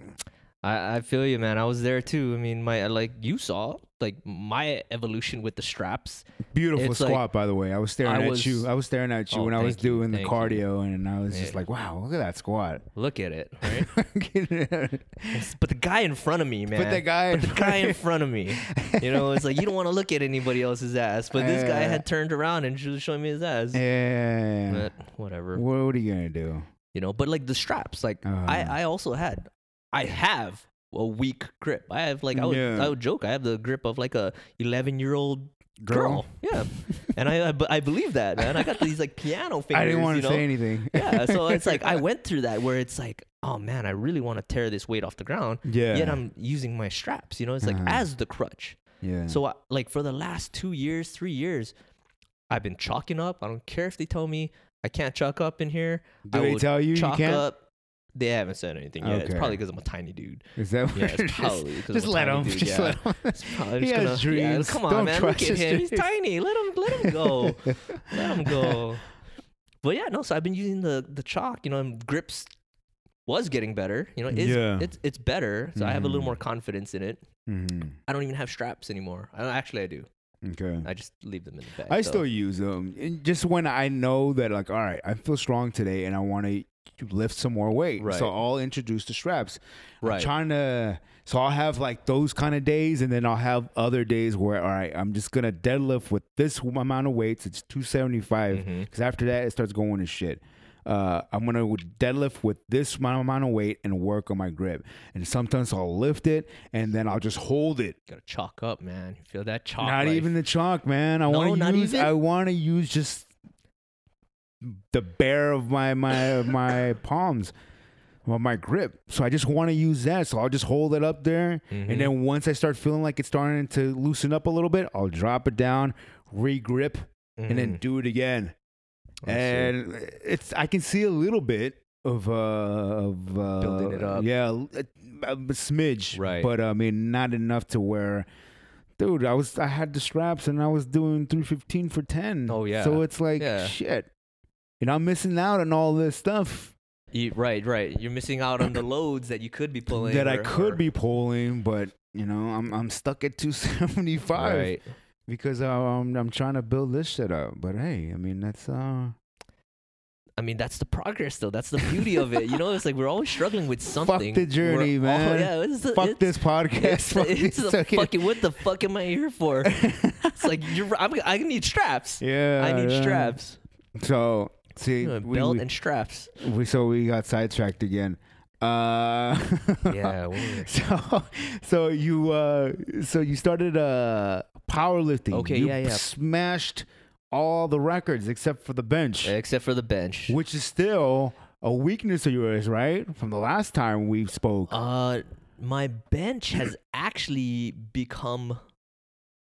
I, I feel you, man. I was there too. I mean, my like you saw like my evolution with the straps. beautiful It's like- squat, by the way. I was staring I at was- you. I was staring at you Oh, when I was you, doing the thank you. cardio, and I was just like, wow, look at that squat. Look at it, right? but the guy in front of me, man. But the guy, But the guy in front of me, you know, it's like you don't want to look at anybody else's ass. But this guy had turned around and she was showing me his ass. yeah. But whatever, What, what are you gonna do? you know. But like the straps, like Uh. I, I also had, I have a weak grip. I have like I would, Yeah. I would joke. I have the grip of like a 11 year old Girl? girl. Yeah, and I I believe that, man. I got these like piano fingers. I didn't want you to know? say anything. yeah, so it's like I went through that where it's like, oh man, I really want to tear this weight off the ground. yeah. Yet I'm using my straps, you know, it's like Uh-huh. as the crutch. yeah. So I, like for the last two years, three years, I've been chalking up. I don't care if they tell me I can't chalk up in here. do I they tell you you can't? up. They haven't said anything yet. It's Okay. probably because I'm a tiny dude. Is that Yeah, it's probably just I'm a let tiny him. dude. Just yeah. let him. It's probably He just has gonna- yeah, dreams. come on, Don't man. Look trust at his him. He's dreams. tiny. Let him let him go. let him go. But yeah, no. So I've been using the the chalk. You know, and grips was getting better. You know, it's Yeah. it's it's better. So I have a little Mhm. more confidence in it. Mhm. I don't even have straps anymore. I, don't, actually, I do. Okay. I just leave them in the bag. I still use them, and just when I know that, like, all right, I feel strong today, and I want to lift some more weight, Right. so I'll introduce the straps. I'm right. trying to, so I'll have like those kind of days, and then I'll have other days where, all right, I'm just gonna deadlift with this amount of weights. It's 275, Mhm. because after that it starts going to shit. Uh, I'm gonna deadlift with this amount amount of weight and work on my grip. And sometimes I'll lift it and then I'll just hold it. Gotta chalk up, man. You feel that chalk? not life. even the chalk, man. I No, want to use. even? I want to use just the bare of my my my palms, well, my grip. So I just want to use that. So I'll just hold it up there, Mhm. and then once I start feeling like it's starting to loosen up a little bit, I'll drop it down, re-grip, and then Mhm. do it again. I see. And it's I can see a little bit of uh of uh, Building it up. Yeah, a, a smidge, Right. But I mean, not enough to where, dude. I was I had the straps and I was doing three fifteen for ten. Oh, yeah. So it's like Yeah. shit. You know, I'm missing out on all this stuff You- right, right. You're missing out on the loads that you could be pulling. that I could or- be pulling, but you know, I'm I'm stuck at two seventy five Right. because um, I'm trying to build this shit up. But hey, I mean that's uh. I mean, that's the progress, though. That's the beauty of it. You know, it's like we're always struggling with something. Fuck the journey, We're all- man. yeah, it's Fuck it's, this podcast. It's, Fuck it's the fucking- fucking. What the fuck am I here for? It's like you're. I'm, I need straps. yeah, I need yeah. straps. So see, we, belt we, and straps. we so we got sidetracked again. Uh, Yeah. So so you uh so you started uh powerlifting. Okay, You yeah, yeah. Smashed all the records except for the bench, Except for the bench. which is still a weakness of yours, right? From the last time we spoke. Uh, my bench has actually become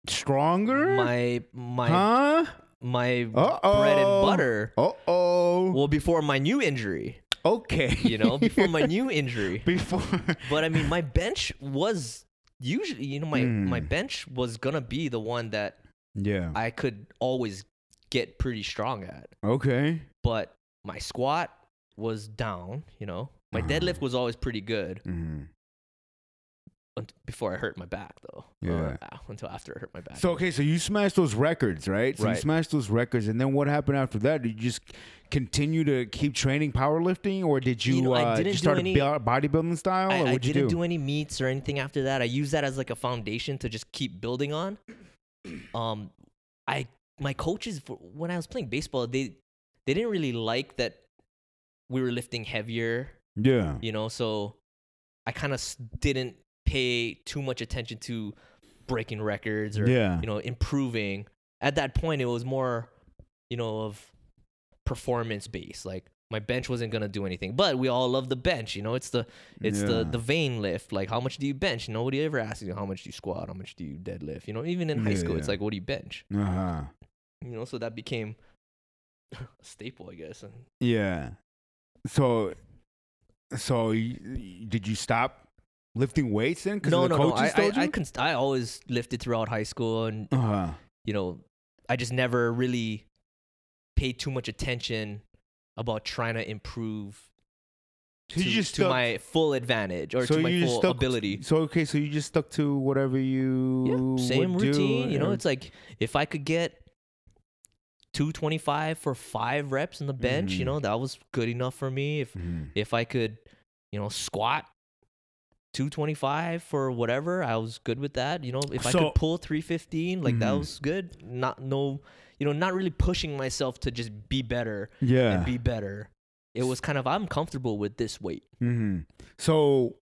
Stronger? my my huh? My Uh-oh. bread and butter. Uh oh. Well, before my new injury, Okay. you know, before my new injury. before. But I mean, my bench was usually, you know, my my Mm. bench was gonna be the one that Yeah. I could always get pretty strong at. Okay. But my squat was down, you know. My Uh-huh. deadlift was always pretty good unt- before I hurt my back though. Yeah. Uh, until after I hurt my back. So okay, so you smashed those records, right? So you smashed those records, and then what happened after that? Did you just continue to keep training powerlifting, or did you, You know, uh, didn't start any- bo- bodybuilding style, I, or I you didn't do? do? any meets or anything after that. I used that as like a foundation to just keep building on. Um, I my coaches when I was playing baseball, they they didn't really like that we were lifting heavier, yeah. you know. So I kind of didn't pay too much attention to breaking records or Yeah. you know improving. At that point, it was more you know of performance based. Like my bench wasn't gonna do anything, but we all love the bench. You know, it's the it's the Yeah. the vain lift. Like how much do you bench? Nobody ever asks you how much do you squat, how much do you deadlift. You know, even in high Yeah, school, it's like what do you bench? Uh huh. You know, so that became a staple, I guess. And Yeah. So, so y- y- did you stop lifting weights then? Because no, the no, no. I I, I, const- I always lifted throughout high school, and uh huh. you know, I just never really paid too much attention about trying to improve So to, you just to stuck, my full advantage or so to my full stuck- ability. So okay, so you just stuck to whatever you Yeah, same routine. You know, it's like if I could get 225 for five reps in the bench, Mhm. you know, that was good enough for me. If Mhm. if I could, you know, squat 225 for whatever, I was good with that. You know, if I could pull 315, like that Mhm. was good. Not no, you know, not really pushing myself to just be better yeah. and be better. It was kind of I'm comfortable with this weight. hmm So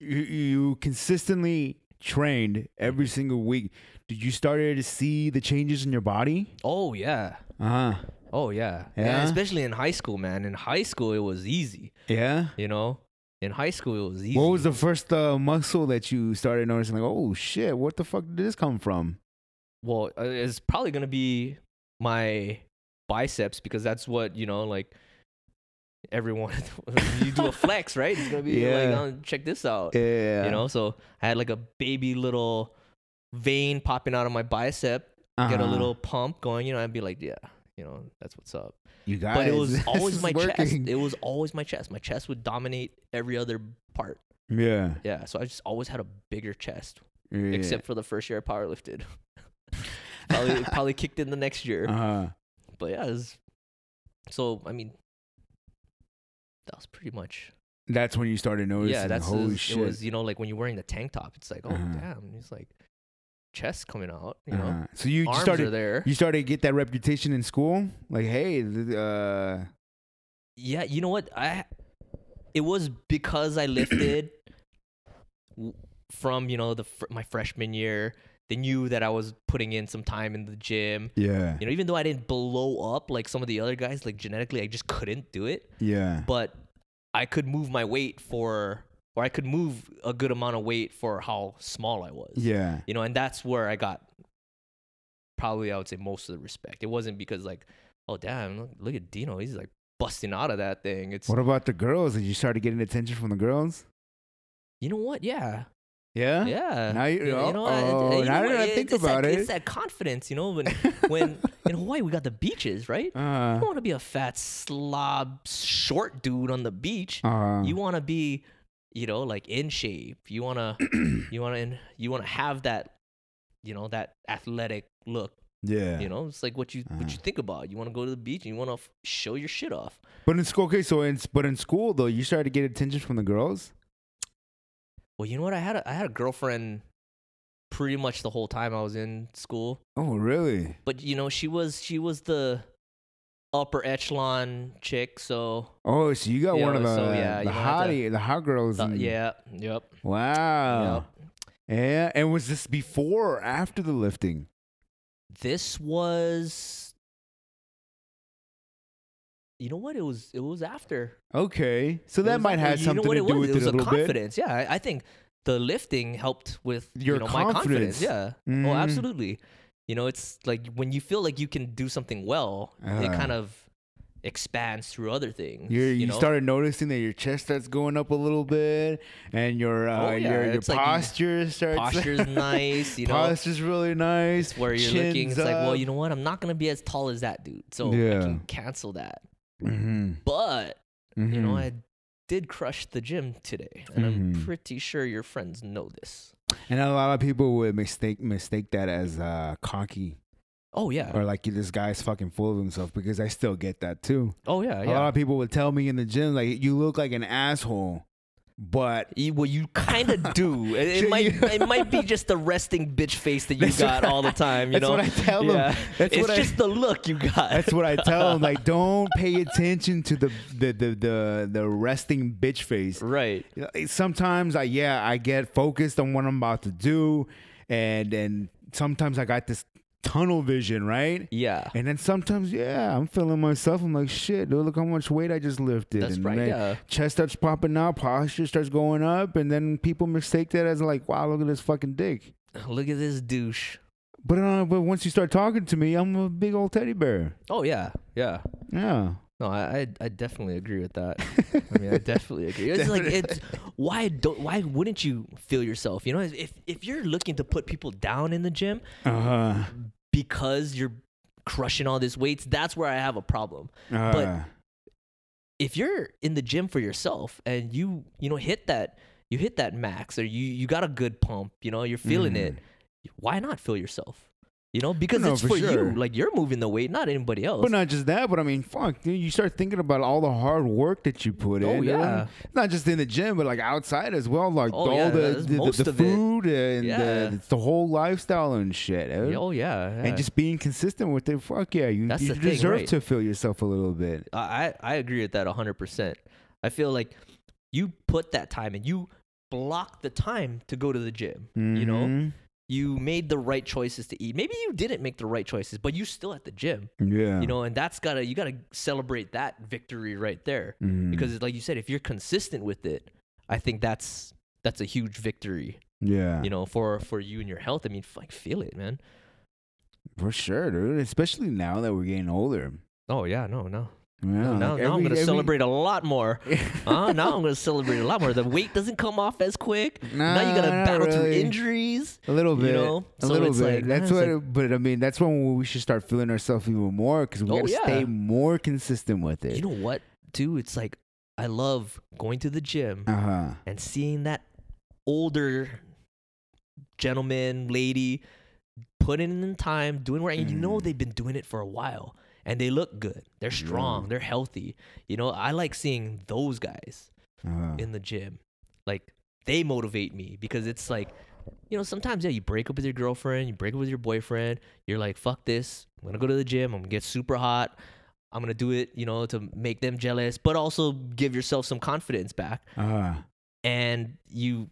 you, you consistently trained every single week. Did you start to see the changes in your body? Oh yeah. Uh huh. Oh yeah. And Yeah? especially in high school, man. In high school it was easy, Yeah. you know? In high school it was easy. What was the first uh, muscle that you started noticing? Like, oh shit, what the fuck did this come from? well, uh, it's probably going to be my biceps because that's what, you know, like everyone you do a flex, right? It's going to be Yeah. like, oh, check this out. Yeah. You know, so I had like a baby little vein popping out of my bicep, get a Uh-huh. little pump going, you know, I'd be like, yeah, you know, that's what's up. You guys. but it was always my chest. working. It was always my chest. My chest would dominate every other part. Yeah. Yeah, so I just always had a bigger chest, yeah. except for the first year I powerlifted. probably probably kicked in the next year, Uh-huh. but yeah, it was, so I mean, that was pretty much. That's when you started noticing. yeah, that's holy it, shit. it was you know like when you're wearing the tank top, it's like oh Uh-huh. damn, it's like chest coming out, you know, Uh-huh. So you started there. you started to get that reputation in school? Like, hey, uh Yeah, you know what? I it was because I lifted from you know the my freshman year. They knew that I was putting in some time in the gym. yeah. You know, even though I didn't blow up like some of the other guys, like genetically, I just couldn't do it. Yeah. But I could move my weight for, or I could move a good amount of weight for how small I was. Yeah. You know, and that's where I got probably I would say most of the respect. It wasn't because like, oh damn, look, look at Dino, he's like busting out of that thing. It's What about the girls? Did you start getting attention from the girls? you know what? Yeah, Yeah. yeah. Now you- know, oh, I- oh, you now know that what? I think about that, it. it's that confidence. You know, when when in Hawaii we got the beaches, right? You Uh, don't want to be a fat slob, short dude on the beach. uh, you want to be, you know, like in shape. You wanna, you wanna, you wanna have that, you know, that athletic look. yeah. You know, it's like what you what you Uh-huh. think about. You want to go to the beach and you want to f- show your shit off. But in school, okay, so in but in school though, you started to get attention from the girls. Well, you know what? I had a, I had a girlfriend pretty much the whole time I was in school. Oh, really? But you know, she was she was the upper echelon chick. So Oh, so you got You one of know, the so, yeah, the you know, I had to- hottie, the hot girls. uh, yeah, yep, Wow. yep. Yeah. And was this before or after the lifting? This was. You know what? It was it was after. Okay. So It that might after- have you something to it do was? with it. it, was a little bit. confidence. Yeah, I, I think the lifting helped with Your you know, my confidence. confidence. Yeah. Mhm. Oh, absolutely. You know, it's like when you feel like you can do something well, it Uh-huh. kind of expands through other things. You're, you you know? started noticing that your chest starts going up a little bit, and your uh, Oh, yeah, your, your it's like posture starts. posture's nice, you know. Posture's really nice. where you're looking, it's like, well, you know what? I'm not gonna be as tall as that dude, so I can cancel that. Mhm, But you know, mhm. I did crush the gym today, and I'm Mhm. pretty sure your friends know this. And a lot of people would mistake mistake that as uh, cocky Oh yeah. or like this guy's fucking full of himself because I still get that too. Oh yeah. A lot of people would tell me in the gym like you look like an asshole, but You- well, you kind of do. It, it might. you- it might be just the resting bitch face that you got all the time. You that's know. what I tell them. yeah. That's it's what I- just the look you got. That's what I tell them. Like, don't pay attention to the the the the, the resting bitch face. right. Sometimes I yeah I get focused on what I'm about to do, and and sometimes I got this tunnel vision, right? Yeah. And then sometimes yeah I'm feeling myself. I'm like shit, dude, look how much weight I just lifted. That's and right. Yeah. Chest starts popping out, posture starts going up, and then people mistake that as like, wow, look at this fucking dick. Look at this douche. But uh, but once you start talking to me, I'm a big old teddy bear. Oh yeah. Yeah. Yeah. No, I, I I definitely agree with that. I mean, I definitely agree. It's like it's why don't why wouldn't you feel yourself? You know, if if you're looking to put people down in the gym Uh huh. because you're crushing all these weights, that's where I have a problem. Uh, If you're in the gym for yourself and you you know hit that you hit that max or you you got a good pump, you know, you're feeling it. Why not feel yourself? You know, because No, it's for for sure. you. Like you're moving the weight, not anybody else. But not just that, but I mean, fuck, dude, you start thinking about all the hard work that you put Oh, in. dude. yeah. Not just in the gym, but like outside as well. Like Oh, all yeah, the, the, the, of it. food and Yeah. the, the whole lifestyle and shit. dude. oh yeah, yeah. And just being consistent with it. Fuck yeah. You, That's you the thing, deserve right. to feel yourself a little bit. I I agree with that 100%. I feel like you put that time and you block the time to go to the gym. You know, Mhm. You made the right choices to eat. Maybe you didn't make the right choices, but you still at the gym. Yeah. You know, and that's got to you got to celebrate that victory right there. Mhm. Because like you said, if you're consistent with it, I think that's that's a huge victory, yeah. you know, for for you and your health. I mean, like feel it, man. For sure, dude. Especially now that we're getting older. Oh yeah, no, no. Yeah, now, like now I'm gonna celebrate a lot more. Uh, now I'm gonna celebrate a lot more. The weight doesn't come off as quick. now you gotta Nah, not battle through injuries. A little bit. you know? a So little it's bit. like, that's what. it's but I mean, that's when we should start feeling ourselves even more because we Oh, gotta yeah. stay more consistent with it. You know what, too? It's like I love going to the gym uh huh. and seeing that older gentleman, lady, putting in time, doing right, and you know Mhm. they've been doing it for a while, and they look good. They're strong. Yeah. They're healthy. You know, I like seeing those guys. Uh-huh. in the gym. Like they motivate me because it's like, you know, sometimes yeah, you break up with your girlfriend, you break up with your boyfriend, you're like, fuck this. I'm gonna go to the gym, I'm gonna get super hot. I'm gonna do it, you know, to make them jealous, but also give yourself some confidence back. Uh-huh. And you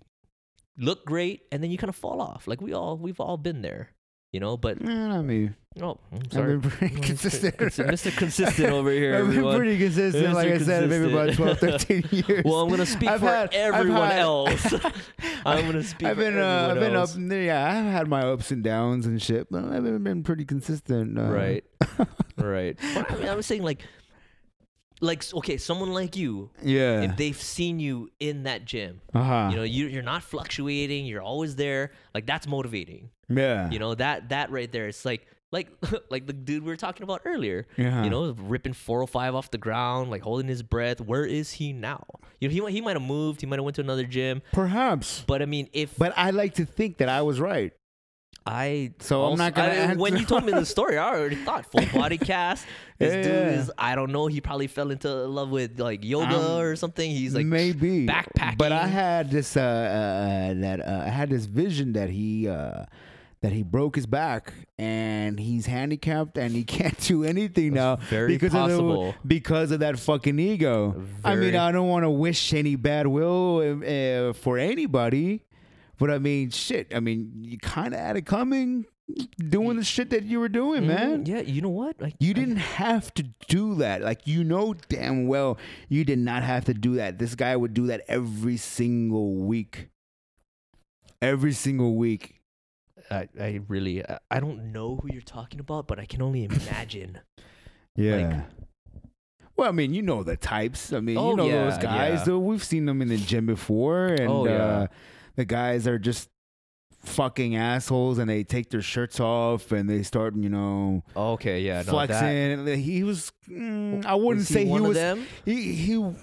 look great and then you kind of fall off. Like we all we've all been there. You know, but Man, I mean, oh I'm I've been pretty consistent. Mr. Consistent over here, I've been everyone. pretty consistent, Mr. like I said, maybe about 12, 13 years. Well, I'm gonna speak I've for had- everyone had- else. I'm gonna speak. I've for been, uh, I've been up, yeah, I've had my ups and downs and shit, but I've been, been pretty consistent. Uh, Right. right. But I mean, I'm saying like, like okay, someone like you, Yeah. if they've seen you in that gym, Uh huh. you know, you you're not fluctuating, you're always there. Like that's motivating. Yeah. You know that that right there. It's like like like the dude we were talking about earlier. Yeah. You know, ripping 405 off the ground, like holding his breath. Where is he now? You know, he might he might have moved. He might have went to another gym. Perhaps. But I mean, if But I like to think that I was right. I So I'm not gonna I- when you told me the story, I already thought full body cast. This Yeah. dude is I don't know. He probably fell into love with like yoga Um, or something. He's like maybe backpacking. But I had this uh, uh that uh, I had this vision that he uh that he broke his back and he's handicapped and he can't do anything now very because possible. of the, because of that fucking ego. I mean, I don't want to wish any bad will uh, for anybody, but I mean, shit. I mean, you kind of had it coming, doing the shit that you were doing, Mm, man. Yeah, you know what? Like You didn't have to do that. Like you know damn well you did not have to do that. This guy would do that every single week. Every single week. I, I really I, I don't know who you're talking about, but I can only imagine. Yeah. Well, I mean, you know the types. I mean, Oh, you know yeah, those guys. yeah. Though we've seen them in the gym before, and Oh, yeah. uh, the guys are just fucking assholes, and they take their shirts off and they start, you know, Okay, yeah, no, flexing. that- he was. Mm, I wouldn't was say he one of was. them? He he.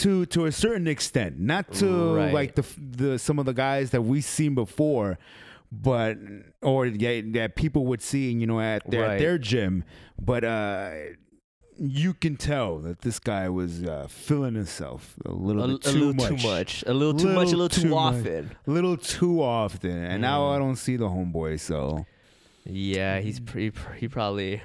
To, to a certain extent, not to Right. like the the some of the guys that we've seen before, but or yeah, that people would see, you know, at their, at Right. their gym. But uh, you can tell that this guy was uh, feeling himself a little a, bit a too, little much, too much, a little too much, a little too, much. often. a little too often. And now Mm. I don't see the homeboy. So Yeah, he's pretty. He probably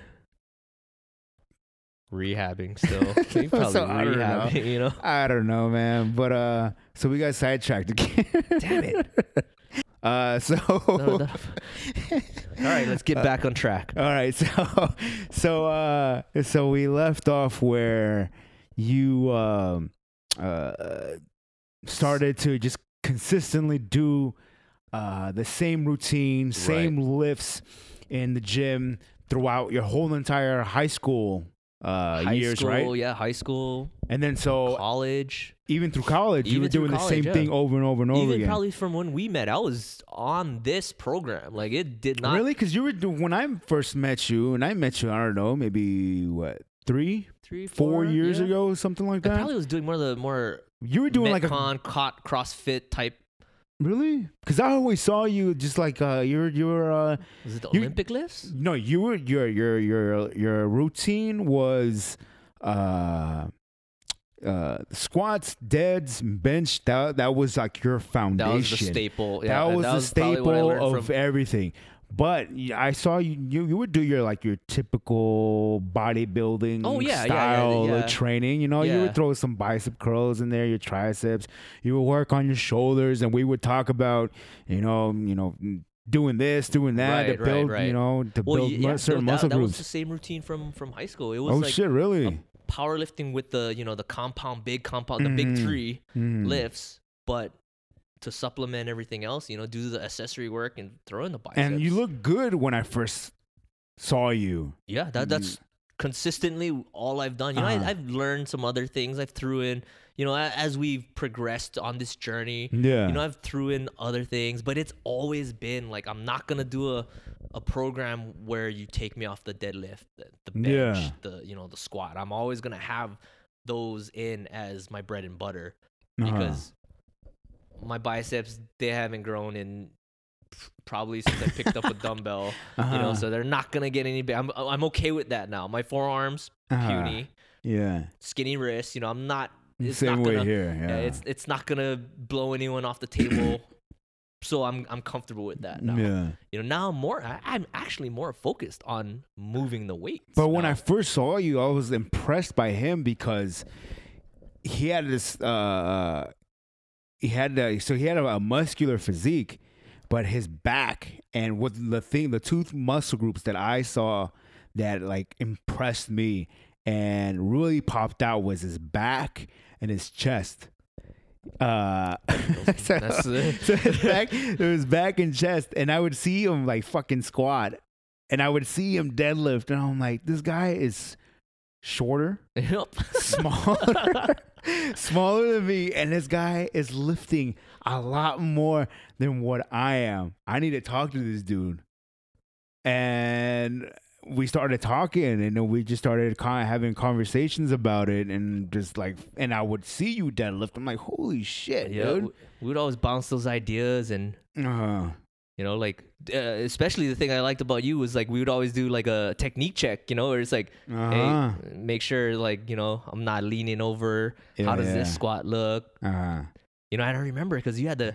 rehabbing still. He probably So, don't know. rehabbing. You know. I don't know, man. But uh, so we got sidetracked again. Damn it. Uh, so No, no. All right, let's get back on track. All right, so so uh so we left off where you um uh started to just consistently do uh the same routine, same lifts in the gym throughout your whole entire high school uh high years, school, right? yeah, high school, And then so college, even through college, you were doing the same yeah. thing over and over and over even again. probably from when we met. I was on this program. Like it did not really? Because you were when I first met you, and I met you, I don't know, maybe what three, three, four years yeah. ago, something like I that. probably was doing more of the more you were doing like a Metcon, CrossFit type. really because I always saw you just like uh you're you're uh Was it the You- Olympic lifts? no you were your your your your routine was uh uh squats deads bench that that was like your foundation That was the staple. Yeah, that was that the staple of from- everything. But I saw you, you you would do your like your typical bodybuilding Oh, yeah, yeah, yeah, style yeah. of training. You know you would throw some bicep curls in there your triceps. You would work on your shoulders and we would talk about you know you know doing this doing that to Right, right, build you know to Well, build yeah, certain that, muscle that was the same routine from from high school. It was oh like shit really powerlifting with the you know the compound big compound the big Mhm. three Mm. lifts, but to supplement everything else, you know, do the accessory work and throw in the biceps. and you look good when I first saw you yeah, that that's consistently all I've done. You know, Uh-huh. I, I've learned some other things. I've threw in, you know, as we've progressed on this journey. yeah You know, I've threw in other things, but it's always been like I'm not gonna do a a program where you take me off the deadlift, the, the bench, Yeah. the you know the squat. I'm always gonna have those in as my bread and butter Uh-huh. because my biceps they haven't grown in probably since I picked up a dumbbell. You know, Uh-huh. so they're not gonna get any big. I'm I'm okay with that now. My forearms Uh-huh. puny, yeah skinny wrists. You know, I'm not. It's same not way gonna, here yeah, yeah, it's it's not gonna blow anyone off the table. So I'm I'm comfortable with that now. yeah You know, now I'm more I, I'm actually more focused on moving the weights. But when I first saw you, I was impressed by him because he had this. Uh, he had a, so he had a, a muscular physique, but his back and what the thing, the two muscle groups that I saw that like impressed me and really popped out was his back and his chest. Uh, so, That's it. so his back, it was back and chest, and I would see him like fucking squat, and I would see him deadlift, and I'm like, this guy is shorter, Yep. smaller, smaller than me, and this guy is lifting a lot more than what I am. I need to talk to this dude, and we started talking, and then we just started kind of having conversations about it, and just like, and I would see you deadlift. I'm like, holy shit, yeah, dude. we would always bounce those ideas and Uh, you know like uh, especially the thing I liked about you was like we would always do like a technique check, you know, where it's like uh-huh. hey, make sure like, you know, I'm not leaning over. How does yeah. this squat look? Uh-huh. You know, I don't remember because you had the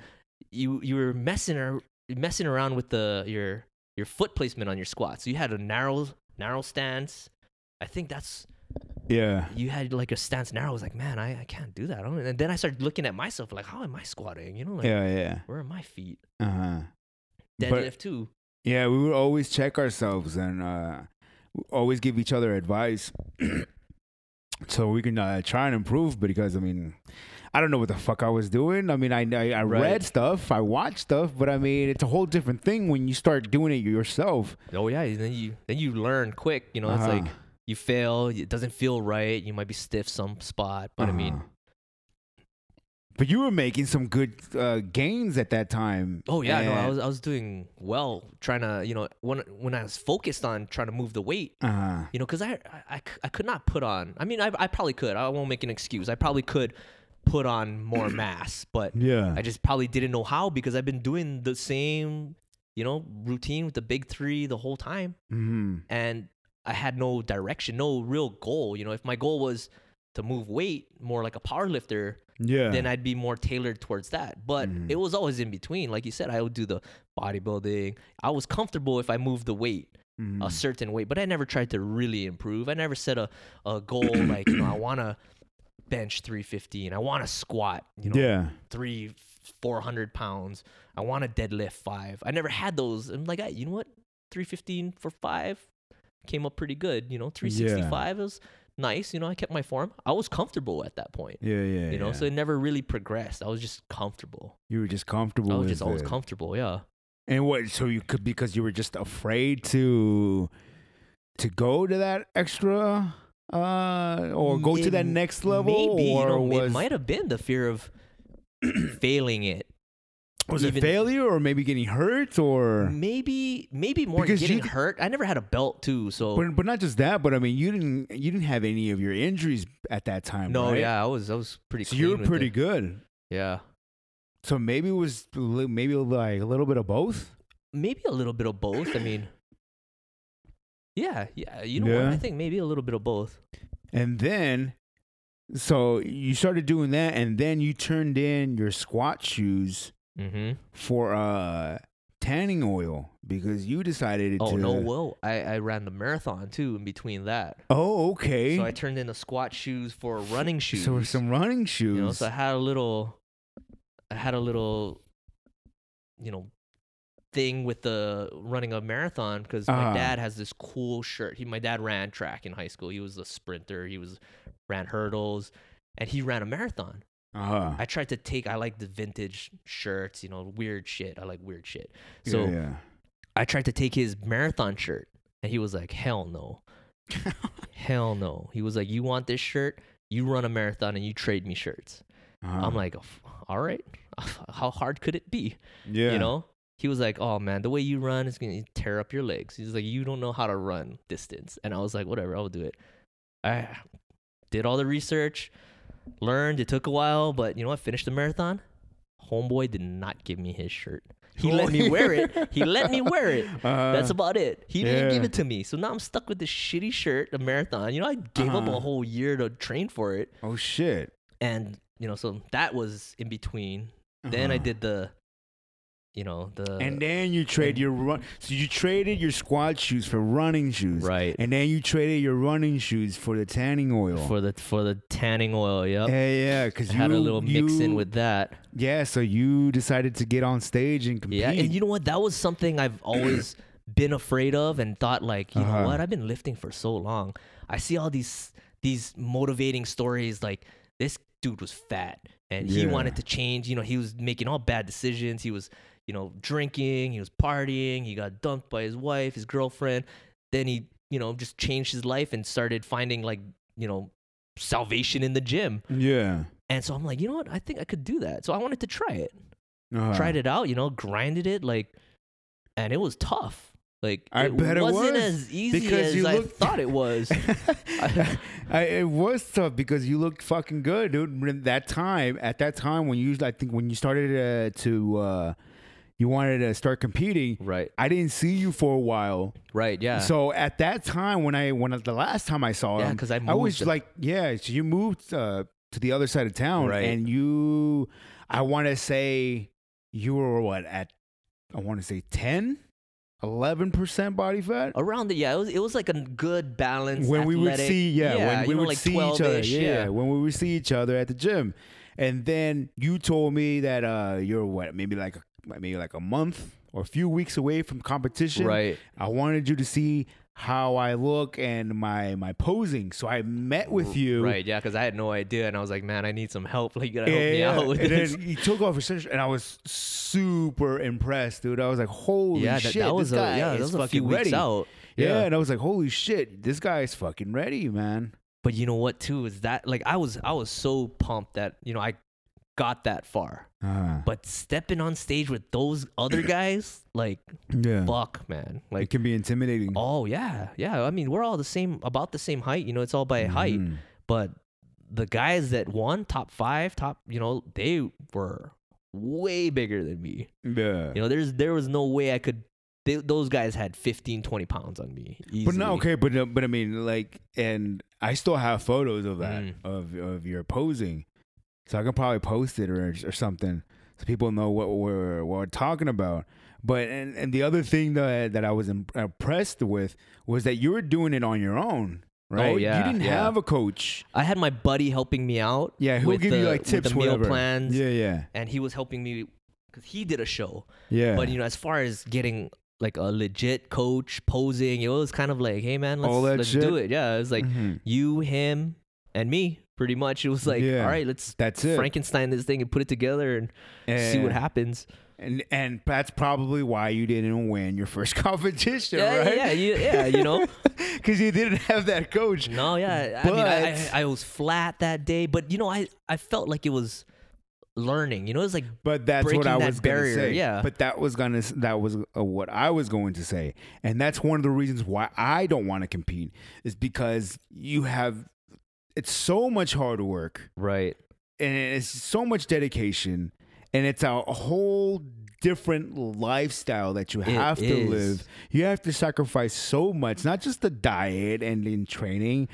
you you were messing ar- messing around with the your your foot placement on your squat. So you had a narrow narrow stance. I think that's Yeah. you had like a stance narrow. I was like, man, I, I can't do that. And then I started looking at myself like, how am I squatting? You know, like Yeah, yeah. where are my feet? Uh-huh. But- Deadlift too. Yeah, we would always check ourselves and uh, always give each other advice so we can uh, try and improve. Because I mean, I don't know what the fuck I was doing. I mean, I I, I Right. read stuff, I watched stuff, but I mean, it's a whole different thing when you start doing it yourself. Oh yeah, and then you then you learn quick. You know, it's Uh-huh. like you fail, it doesn't feel right, you might be stiff some spot, but I mean, Uh-huh. But you were making some good uh, gains at that time. oh yeah, no, I was I was doing well trying to, you know, when when I was focused on trying to move the weight, Uh-huh. you know, cuz I, I, I could not put on. I mean, I I probably could. I won't make an excuse. I probably could put on more mass, but Yeah. I just probably didn't know how because I've been doing the same, you know, routine with the big 3 the whole time. hmm and I had no direction, no real goal. You know, if my goal was to move weight more like a power lifter, Yeah. then I'd be more tailored towards that. But Mhm. it was always in between. Like you said, I would do the bodybuilding. I was comfortable if I moved the weight Mhm. a certain weight, but I never tried to really improve. I never set a, a goal like, you know, I want to bench 315. I want to squat, you know, yeah. three, 400 pounds. I want to deadlift five. I never had those. I'm like, "Ah, you know what? 315 for five came up pretty good. You know, 365 was nice. You know, I kept my form. I was comfortable at that point. Yeah, yeah. You know, yeah. so it never really progressed. I was just comfortable. you were just comfortable. I was just always it. comfortable. Yeah. And what? So you could because you were just afraid to to go to that extra uh or go to that next level Maybe, or you know, was it might have been the fear of failing it. Was it failure or maybe getting hurt or Maybe, maybe more Because getting hurt. I never had a belt too, so but, but not just that but I mean you didn't you didn't have any of your injuries at that time no, right? yeah, I was, I was pretty. so you were pretty it. good Yeah. so maybe it was maybe like a little bit of both maybe a little bit of both. I mean, yeah, yeah. You know what? I think maybe a little bit of both. and then so you started doing that and then you turned in your squat shoes Mm-hmm. for uh tanning oil because you decided Oh to Oh no, well, I, I ran the marathon too in between that. Oh, okay. So I turned in the squat shoes for running shoes. So some running shoes. you know, so I had a little, I had a little, you know, thing with the running a marathon because Uh-huh. my dad has this cool shirt. He, my dad ran track in high school. He was a sprinter. He was ran hurdles, and he ran a marathon. Uh-huh. I tried to take. I like the vintage shirts, you know, weird shit. I like weird shit. So yeah, yeah. I tried to take his marathon shirt, and he was like, "Hell no, hell no." He was like, "You want this shirt? You run a marathon and you trade me shirts." Uh-huh. I'm like, "All right, how hard could it be?" yeah. You know. He was like, "Oh man, the way you run is gonna tear up your legs." He's like, "You don't know how to run distance," and I was like, "Whatever, I'll do it." I did all the research, learned. It took a while, but you know what? Finished the marathon. Homeboy did not give me his shirt. He let me wear it. He let me wear it. Uh, That's about it. He didn't give it to me. So now I'm stuck with this shitty shirt, a marathon. You know, I gave up Uh-huh. a whole year to train for it. oh shit. And, you know, so that was in between. Then I Uh-huh. did the, you know, the. And then you trade your run. So you traded your squat shoes for running shoes. Right. And then you traded your running shoes for the tanning oil. for the for the tanning oil, yep. yeah, yeah. Because you had a little mix in with that. Yeah. So you decided to get on stage and compete. Yeah, and you know what? That was something I've always been afraid of and thought like, you Uh-huh. know what? I've been lifting for so long. I see all these these motivating stories like this dude was fat and he wanted to change, you know, he was making all bad decisions. He was, you know, drinking, he was partying, he got dumped by his wife, his girlfriend. Then he, you know, just changed his life and started finding like, you know, salvation in the gym. yeah. And so I'm like, you know what? I think I could do that. So I wanted to try it Uh-huh. tried it out, you know, grinded it like, and it was tough. Like I it bet it wasn't was, as easy because as you I thought it was. I, it was tough because you looked fucking good, dude. That time, at that time, when you, I think, when you started uh, to, uh, you wanted to start competing. right, I didn't see you for a while. right, yeah. So at that time, when I, when the last time I saw Yeah, him, 'cause I I was like, yeah. So you moved uh, to the other side of town, Right. and you, I want to say, you were what at, I want to say 10, 11 percent body fat. around the yeah, it was it was like a good balance. when we would see yeah, when we know, would like see each other 12-ish, yeah, when we would see each other at the gym and then you told me that uh you're what maybe like a, maybe like a month or a few weeks away from competition right. i wanted you to see how i look and my my posing so i met with you Right, yeah, because I had no idea, and I was like, "Man, I need some help. Like, you gotta yeah, help me yeah. out with and this." he took off his shirt, and I was super impressed, dude. I was like, "Holy yeah, that, shit!" that was this a yeah, that was a few fucking weeks ready. out. Yeah. Yeah. and I was like, holy shit, this guy is fucking ready, man. But you know what too is that like I was I was so pumped that you know I got that far. Uh, But stepping on stage with those other guys, like yeah, fuck, man. Like, it can be intimidating. oh yeah, yeah. I mean we're all the same, about the same height. You know, it's all by height. Mhm. But the guys that won top five, top, you know, they were way bigger than me. Yeah. You know, there's there was no way I could. They, those guys had 15, 20 pounds on me. Easily. But no, okay, but but I mean, like, and I still have photos of that Mm. of of your posing, so I can probably post it or or something so people know what we're what we're talking about. But and, and the other thing that that I was impressed with was that you were doing it on your own, right? Oh, yeah, you didn't yeah. have a coach. I had my buddy helping me out. Yeah, with give you the- like with tips, the meal plans, Yeah, yeah, and he was helping me because he did a show. yeah. But you know, as far as getting like a legit coach posing, it was kind of like, hey man, let's let's shit? do it. Yeah, it was like Mhm. you, him, and me. Pretty much, it was like, Yeah. all right, let's that's it. Frankenstein this thing and put it together and see what happens. And and that's probably why you didn't win your first competition, Yeah, right? yeah, you, yeah, you know. because you didn't have that coach. No, yeah. I mean, I, But- I, I was flat that day, but you know, I, I felt like it was learning. You know, it was like But that's what I that was gonna say. yeah. But that was gonna that was uh, what I was going to say, and that's one of the reasons why I don't want to compete is because you have it's so much hard work right. and it's so much dedication and it's a whole different lifestyle that you It have to is. live. You have to sacrifice so much, not just the diet and in training,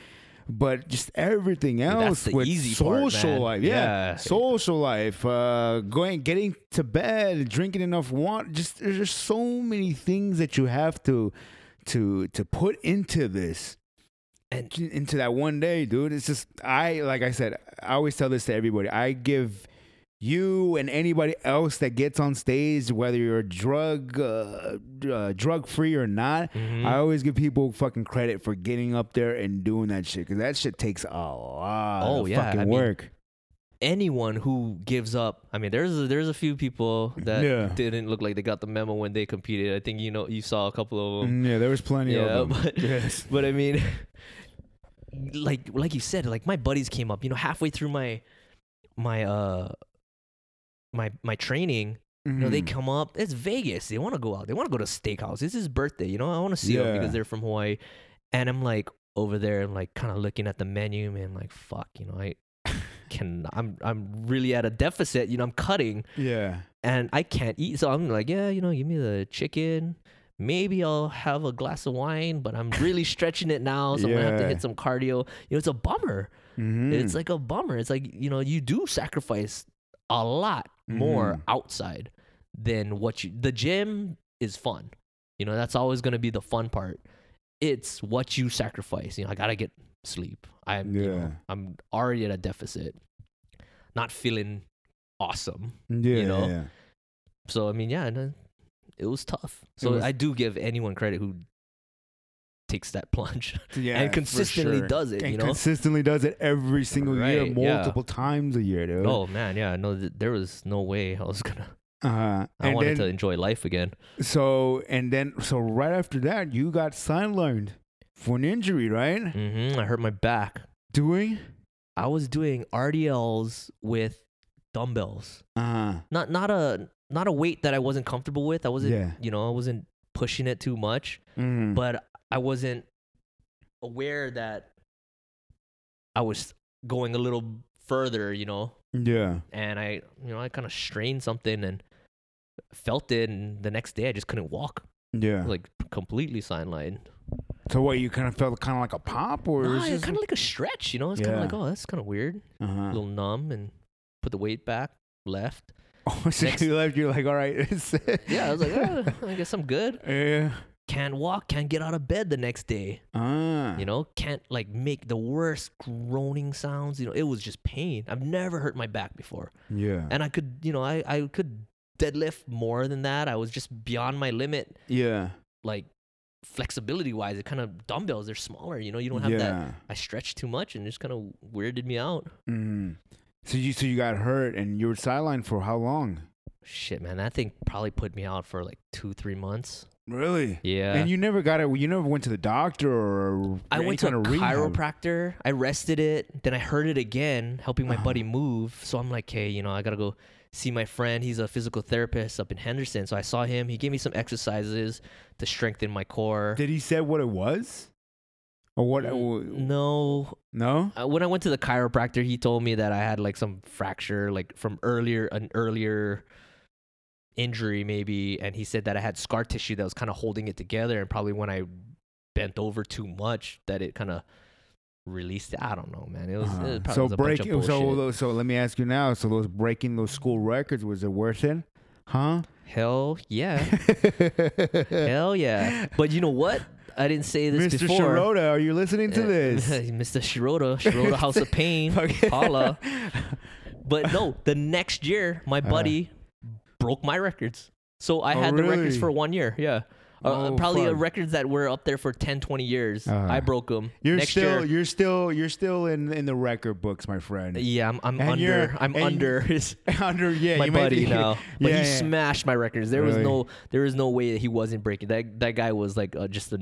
but just everything else the with easy part, social man. life. Yeah. Yeah. Social life, uh going getting to bed, drinking enough water, just there's just so many things that you have to to to put into this And into that one day, dude. It's just I like I said, I always tell this to everybody. I give you and anybody else that gets on stage, whether you're drug uh, uh, drug free or not, Mhm. I always give people fucking credit for getting up there and doing that shit because that shit takes a lot Oh, of yeah, fucking I mean, work. anyone who gives up, I mean, there's a, there's a few people that Yeah. didn't look like they got the memo when they competed. I think you know you saw a couple of them. Mm, yeah, there was plenty Yeah, of them. but yes. but I mean, like like you said, like my buddies came up. You know, halfway through my my uh my my training, you know, they Mhm. come up. It's Vegas. They want to go out. They want to go to steakhouse. It's his birthday. You know, I want to see them because they're from Hawaii. And I'm like over there, I'm like kind of looking at the menu, man. Like fuck, you know, I can. I'm I'm really at a deficit. You know, I'm cutting yeah. and I can't eat. So I'm like, yeah, you know, give me the chicken. Maybe I'll have a glass of wine, but I'm really stretching it now, so I'm gonna have to Yeah. hit some cardio. You know, it's a bummer. Mhm. It's like a bummer. It's like you know, you do sacrifice a lot more Mhm. outside than what you. The gym is fun. You know, that's always gonna be the fun part. It's what you sacrifice. You know, I gotta get sleep. I'm, you know, Yeah. I'm already at a deficit. Not feeling awesome. yeah, You know? yeah. So I mean, yeah, it was tough. So was- I do give anyone credit who takes that plunge Yeah, and consistently sure. does it. and You know. consistently does it every single year, Right, yeah. multiple times a year, dude. Oh man, yeah, no, th- there was no way I was gonna. uh-huh. I wanted then, to enjoy life again. So and then so right after that, you got sidelined for an injury, right? Mm-hmm, I hurt my back. Doing? I was doing RDLs with dumbbells. Uh Not not a not a weight that I wasn't comfortable with. I wasn't, Yeah. you know, I wasn't pushing it too much, mm. but I wasn't aware that I was going a little further, you know, yeah. and I, you know, I kind of strained something and felt it, and the next day I just couldn't walk, Yeah. like completely sidelined. so what you kind of felt kind of like a pop or Nah, it's kind of like a stretch, you know. It's kind of like, oh, that's kind of weird, a uh-huh. little numb, and put the weight back, left. Oh, so next- you left, you're like, all right. it's- Yeah, I was like, oh, I guess I'm good. yeah. Can't walk, can't get out of bed the next day. Ah. You know, can't like make the worst groaning sounds. You know, it was just pain. I've never hurt my back before, Yeah. and I could, you know, I I could deadlift more than that. I was just beyond my limit, yeah. like flexibility wise. It kind of dumbbells they're smaller. You know, you don't have yeah. that. I stretched too much, and it just kind of weirded me out. Mm. So you so you got hurt and you were sidelined for how long? Shit, man, that thing probably put me out for like two, three months. Really? Yeah. And you never got it. You never went to the doctor or I went to a of rehab? chiropractor. I rested it. Then I hurt it again, helping my buddy move. So I'm like, hey, you know, I gotta go see my friend. He's a physical therapist up in Henderson. So I saw him. He gave me some exercises to strengthen my core. Did he say what it was? Or what? No, No. uh, when I went to the chiropractor, he told me that I had like some fracture, like from earlier an earlier injury maybe, and he said that I had scar tissue that was kind of holding it together, and probably when I bent over too much, that it kind of released it. I don't know, man. It was, Uh-huh. it probably so was a bunch of breaking. So so let me ask you now. So those breaking those school records was it worth it? Huh? hell yeah, hell yeah. But you know what? I didn't say this Mr. before. Shirota, are you listening to Uh, this? Mr. Shirota, Shirota House of Pain, holla. But no, the next year, my buddy broke my records. So I Uh-huh. Oh, had the records for one year. Yeah. Uh, Oh, probably uh, fuck. records that were up there for 10, 20 years. Uh, I broke them. You're next still year. you're still you're still in in the record books, my friend. Yeah, I'm, I'm under. I'm under his Under yeah, my you buddy now. But Yeah, he yeah. smashed my records. There was no there was no way that he wasn't breaking. That that guy was like uh, just a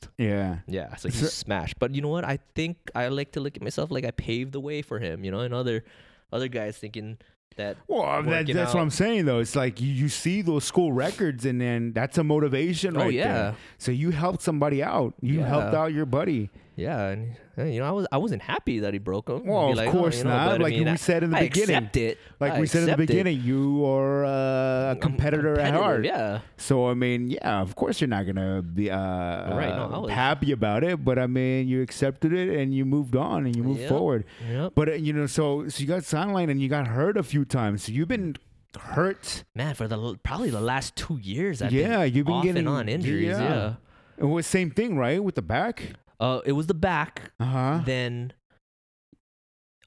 beast. Yeah. Yeah, so he So- smashed. But you know what? I think I like to look at myself like I paved the way for him. You know, and other other guys thinking that Well, that, Working that's what. I'm saying though. It's like you, you see those school records, and then that's a motivation, Oh, right yeah. there. So you helped somebody out. You helped out your buddy. Yeah, and uh, you know I was I wasn't happy that he broke them. Well, of course not. Like we said in the I beginning. it. Like I we said in the accept it. beginning, you are uh, a competitor at heart. Yeah. So I mean, yeah, of course you're not gonna be uh, Right, no, uh, happy about it, but I mean, you accepted it and you moved on and you moved Yep. forward. Yep. But uh, you know, so so you got sidelined and you got hurt a few times. So you've been hurt. Man, for the probably the last two years, I've yeah, you've been getting on injuries. Yeah. It was same thing, right, with the back. Uh, it was the back. Uh huh. Then,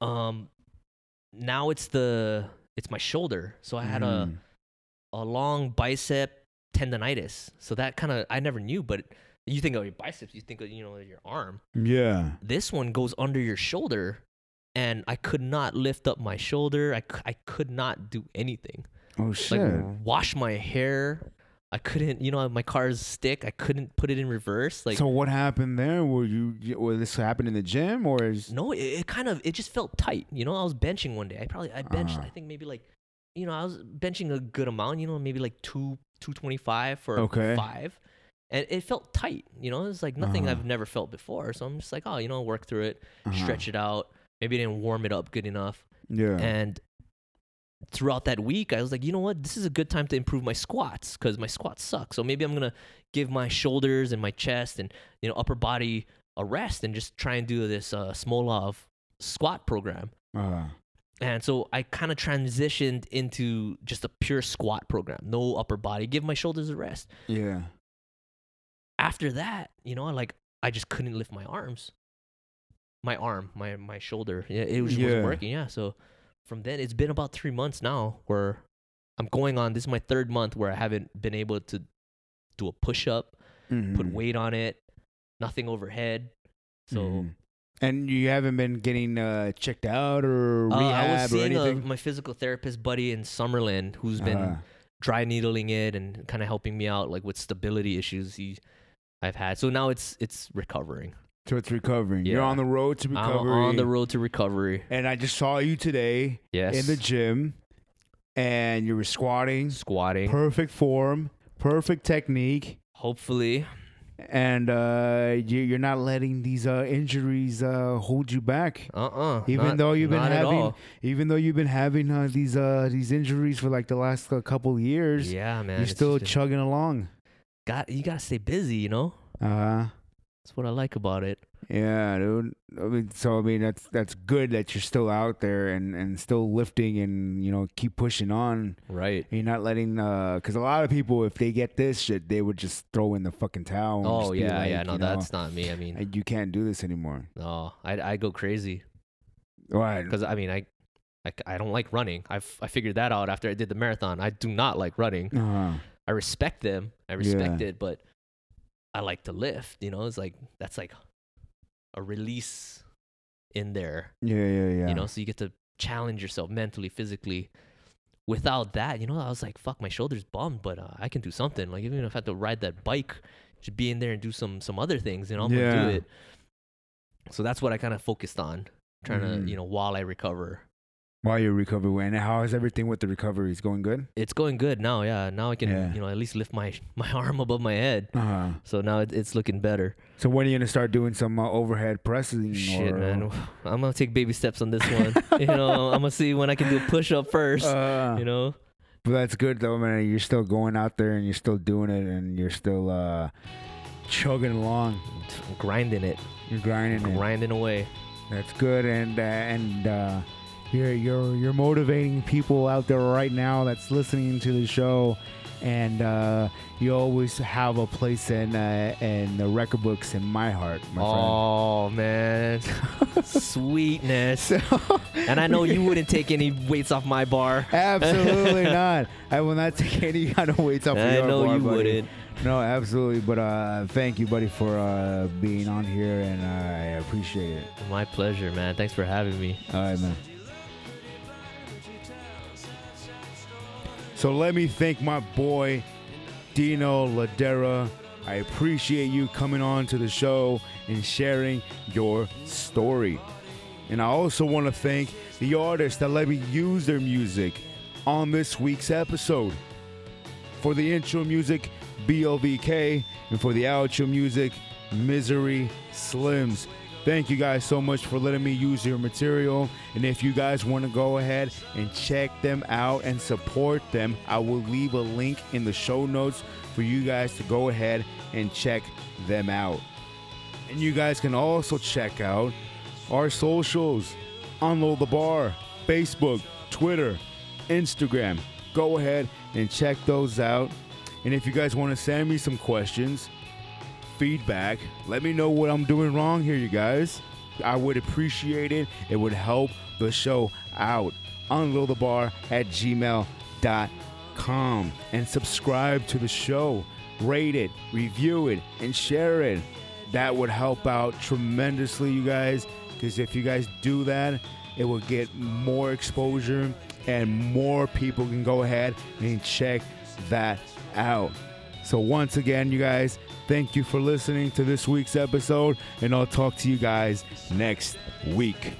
um, now it's the it's my shoulder. So I had a Mm. a long bicep tendonitis. So that kind of I never knew, but you think of your biceps, you think of you know your arm. Yeah. This one goes under your shoulder, and I could not lift up my shoulder. I, c- I could not do anything. Oh shit. Like wash my hair. I couldn't, you know, my car's stick. I couldn't put it in reverse. Like so what happened there? Were you? Was this happened in the gym or is? no, it, it kind of it just felt tight. You know, I was benching one day. I probably I benched. Uh-huh. I think maybe like, you know, I was benching a good amount. You know, maybe like two two twenty five for Okay. five, and it felt tight. You know, it's like nothing Uh-huh. I've never felt before. So I'm just like, oh, you know, work through it, Uh-huh. stretch it out. Maybe I didn't warm it up good enough. Yeah. And throughout that week, I was like, you know what? This is a good time to improve my squats because my squats suck. So maybe I'm gonna give my shoulders and my chest and you know upper body a rest and just try and do this uh, Smolov squat program. uh, And so I kind of transitioned into just a pure squat program, no upper body, give my shoulders a rest. yeah. After that, you know, like I just couldn't lift my arms, my arm, my my shoulder. Yeah, it was, Yeah. wasn't working. Yeah, so from then it's been about three months now where I'm going on. This is my third month where I haven't been able to do a push up, put Mhm. weight on it, nothing overhead. So Mhm. And you haven't been getting uh, checked out or uh, I rehab was or seeing a, anything. my physical therapist buddy in Summerlin who's been Uh, dry needling it and kind of helping me out like with stability issues he I've had. So now it's it's recovering. So it's recovering. You're Yeah. on the road to recovery. I'm on the road to recovery. And I just saw you today Yes. in the gym, and you were squatting, squatting. perfect form, perfect technique, Hopefully. and uh, you, you're not letting these uh, injuries uh, hold you back. Uh-uh. Even not- though you've been having, even though you've been having uh, these uh, these injuries for like the last uh, couple years, Yeah, man. you're it's still just- chugging along. got you got to stay busy, you know? Uh, That's what I like about it. yeah, dude. I mean, so I mean, that's that's good that you're still out there and and still lifting and you know keep pushing on. Right. You're not letting, uh because a lot of people, if they get this shit, they would just throw in the fucking towel. and Oh yeah, like, yeah. No, you know, that's not me. I mean, "Hey, you can't do this anymore. no, I I go crazy Right? because I mean I. I, I don't like running. I I figured that out after I did the marathon. I do not like running. Uh, I respect them. I respect Yeah. it, but I like to lift. You know, it's like that's like a release in there. yeah, yeah, yeah. You know, so you get to challenge yourself mentally, physically. without that, you know, I was like, fuck, my shoulder's bummed, but uh, I can do something. Like even if I have to ride that bike, just be in there and do some some other things, you know, I'm gonna do it. So that's what I kind of focused on, trying Mhm. to, you know, while I recover. While you recover, and how is everything with the recovery? Is going good? It's going good now, yeah. Now I can, Yeah. you know, at least lift my my arm above my head. Uh huh. So now it, it's looking better. So when are you gonna start doing some uh, overhead pressing? Shit, or, man. I'm gonna take baby steps on this one. you know, I'm gonna see when I can do a push up first. Uh, you know, But that's good though, man. You're still going out there and you're still doing it and you're still uh, chugging along. grinding it, You're grinding it. grinding away. That's good, and uh, and uh, you're you're you're motivating people out there right now that's listening to the show, and uh, you always have a place in uh, in the record books in my heart, my friend. Oh man, sweetness. So, And I know you wouldn't take any weights off my bar. absolutely not. I will not take any kind of weights off. I your know bar, you buddy. wouldn't. No, absolutely. But uh, thank you, buddy, for uh, being on here, and I appreciate it. My pleasure, man. Thanks for having me. All right, man. So let me thank my boy Dino Ladera. I appreciate you coming on to the show and sharing your story. And I also want to thank the artists that let me use their music on this week's episode. For the intro music, BLVK, and for the outro music, Misery Slims. Thank you guys so much for letting me use your material. And if you guys want to go ahead and check them out and support them, I will leave a link in the show notes for you guys to go ahead and check them out. And you guys can also check out our socials Unload the Bar, Facebook, Twitter, Instagram. Go ahead and check those out. And if you guys want to send me some questions, feedback, let me know what I'm doing wrong here, you guys. I would appreciate it. It would help the show out. Unload the bar at gmail.com and subscribe to the show. Rate it, review it, and share it. That would help out tremendously, you guys. Because if you guys do that, it will get more exposure and more people can go ahead and check that out. So, once again, you guys, thank you for listening to this week's episode, and I'll talk to you guys next week.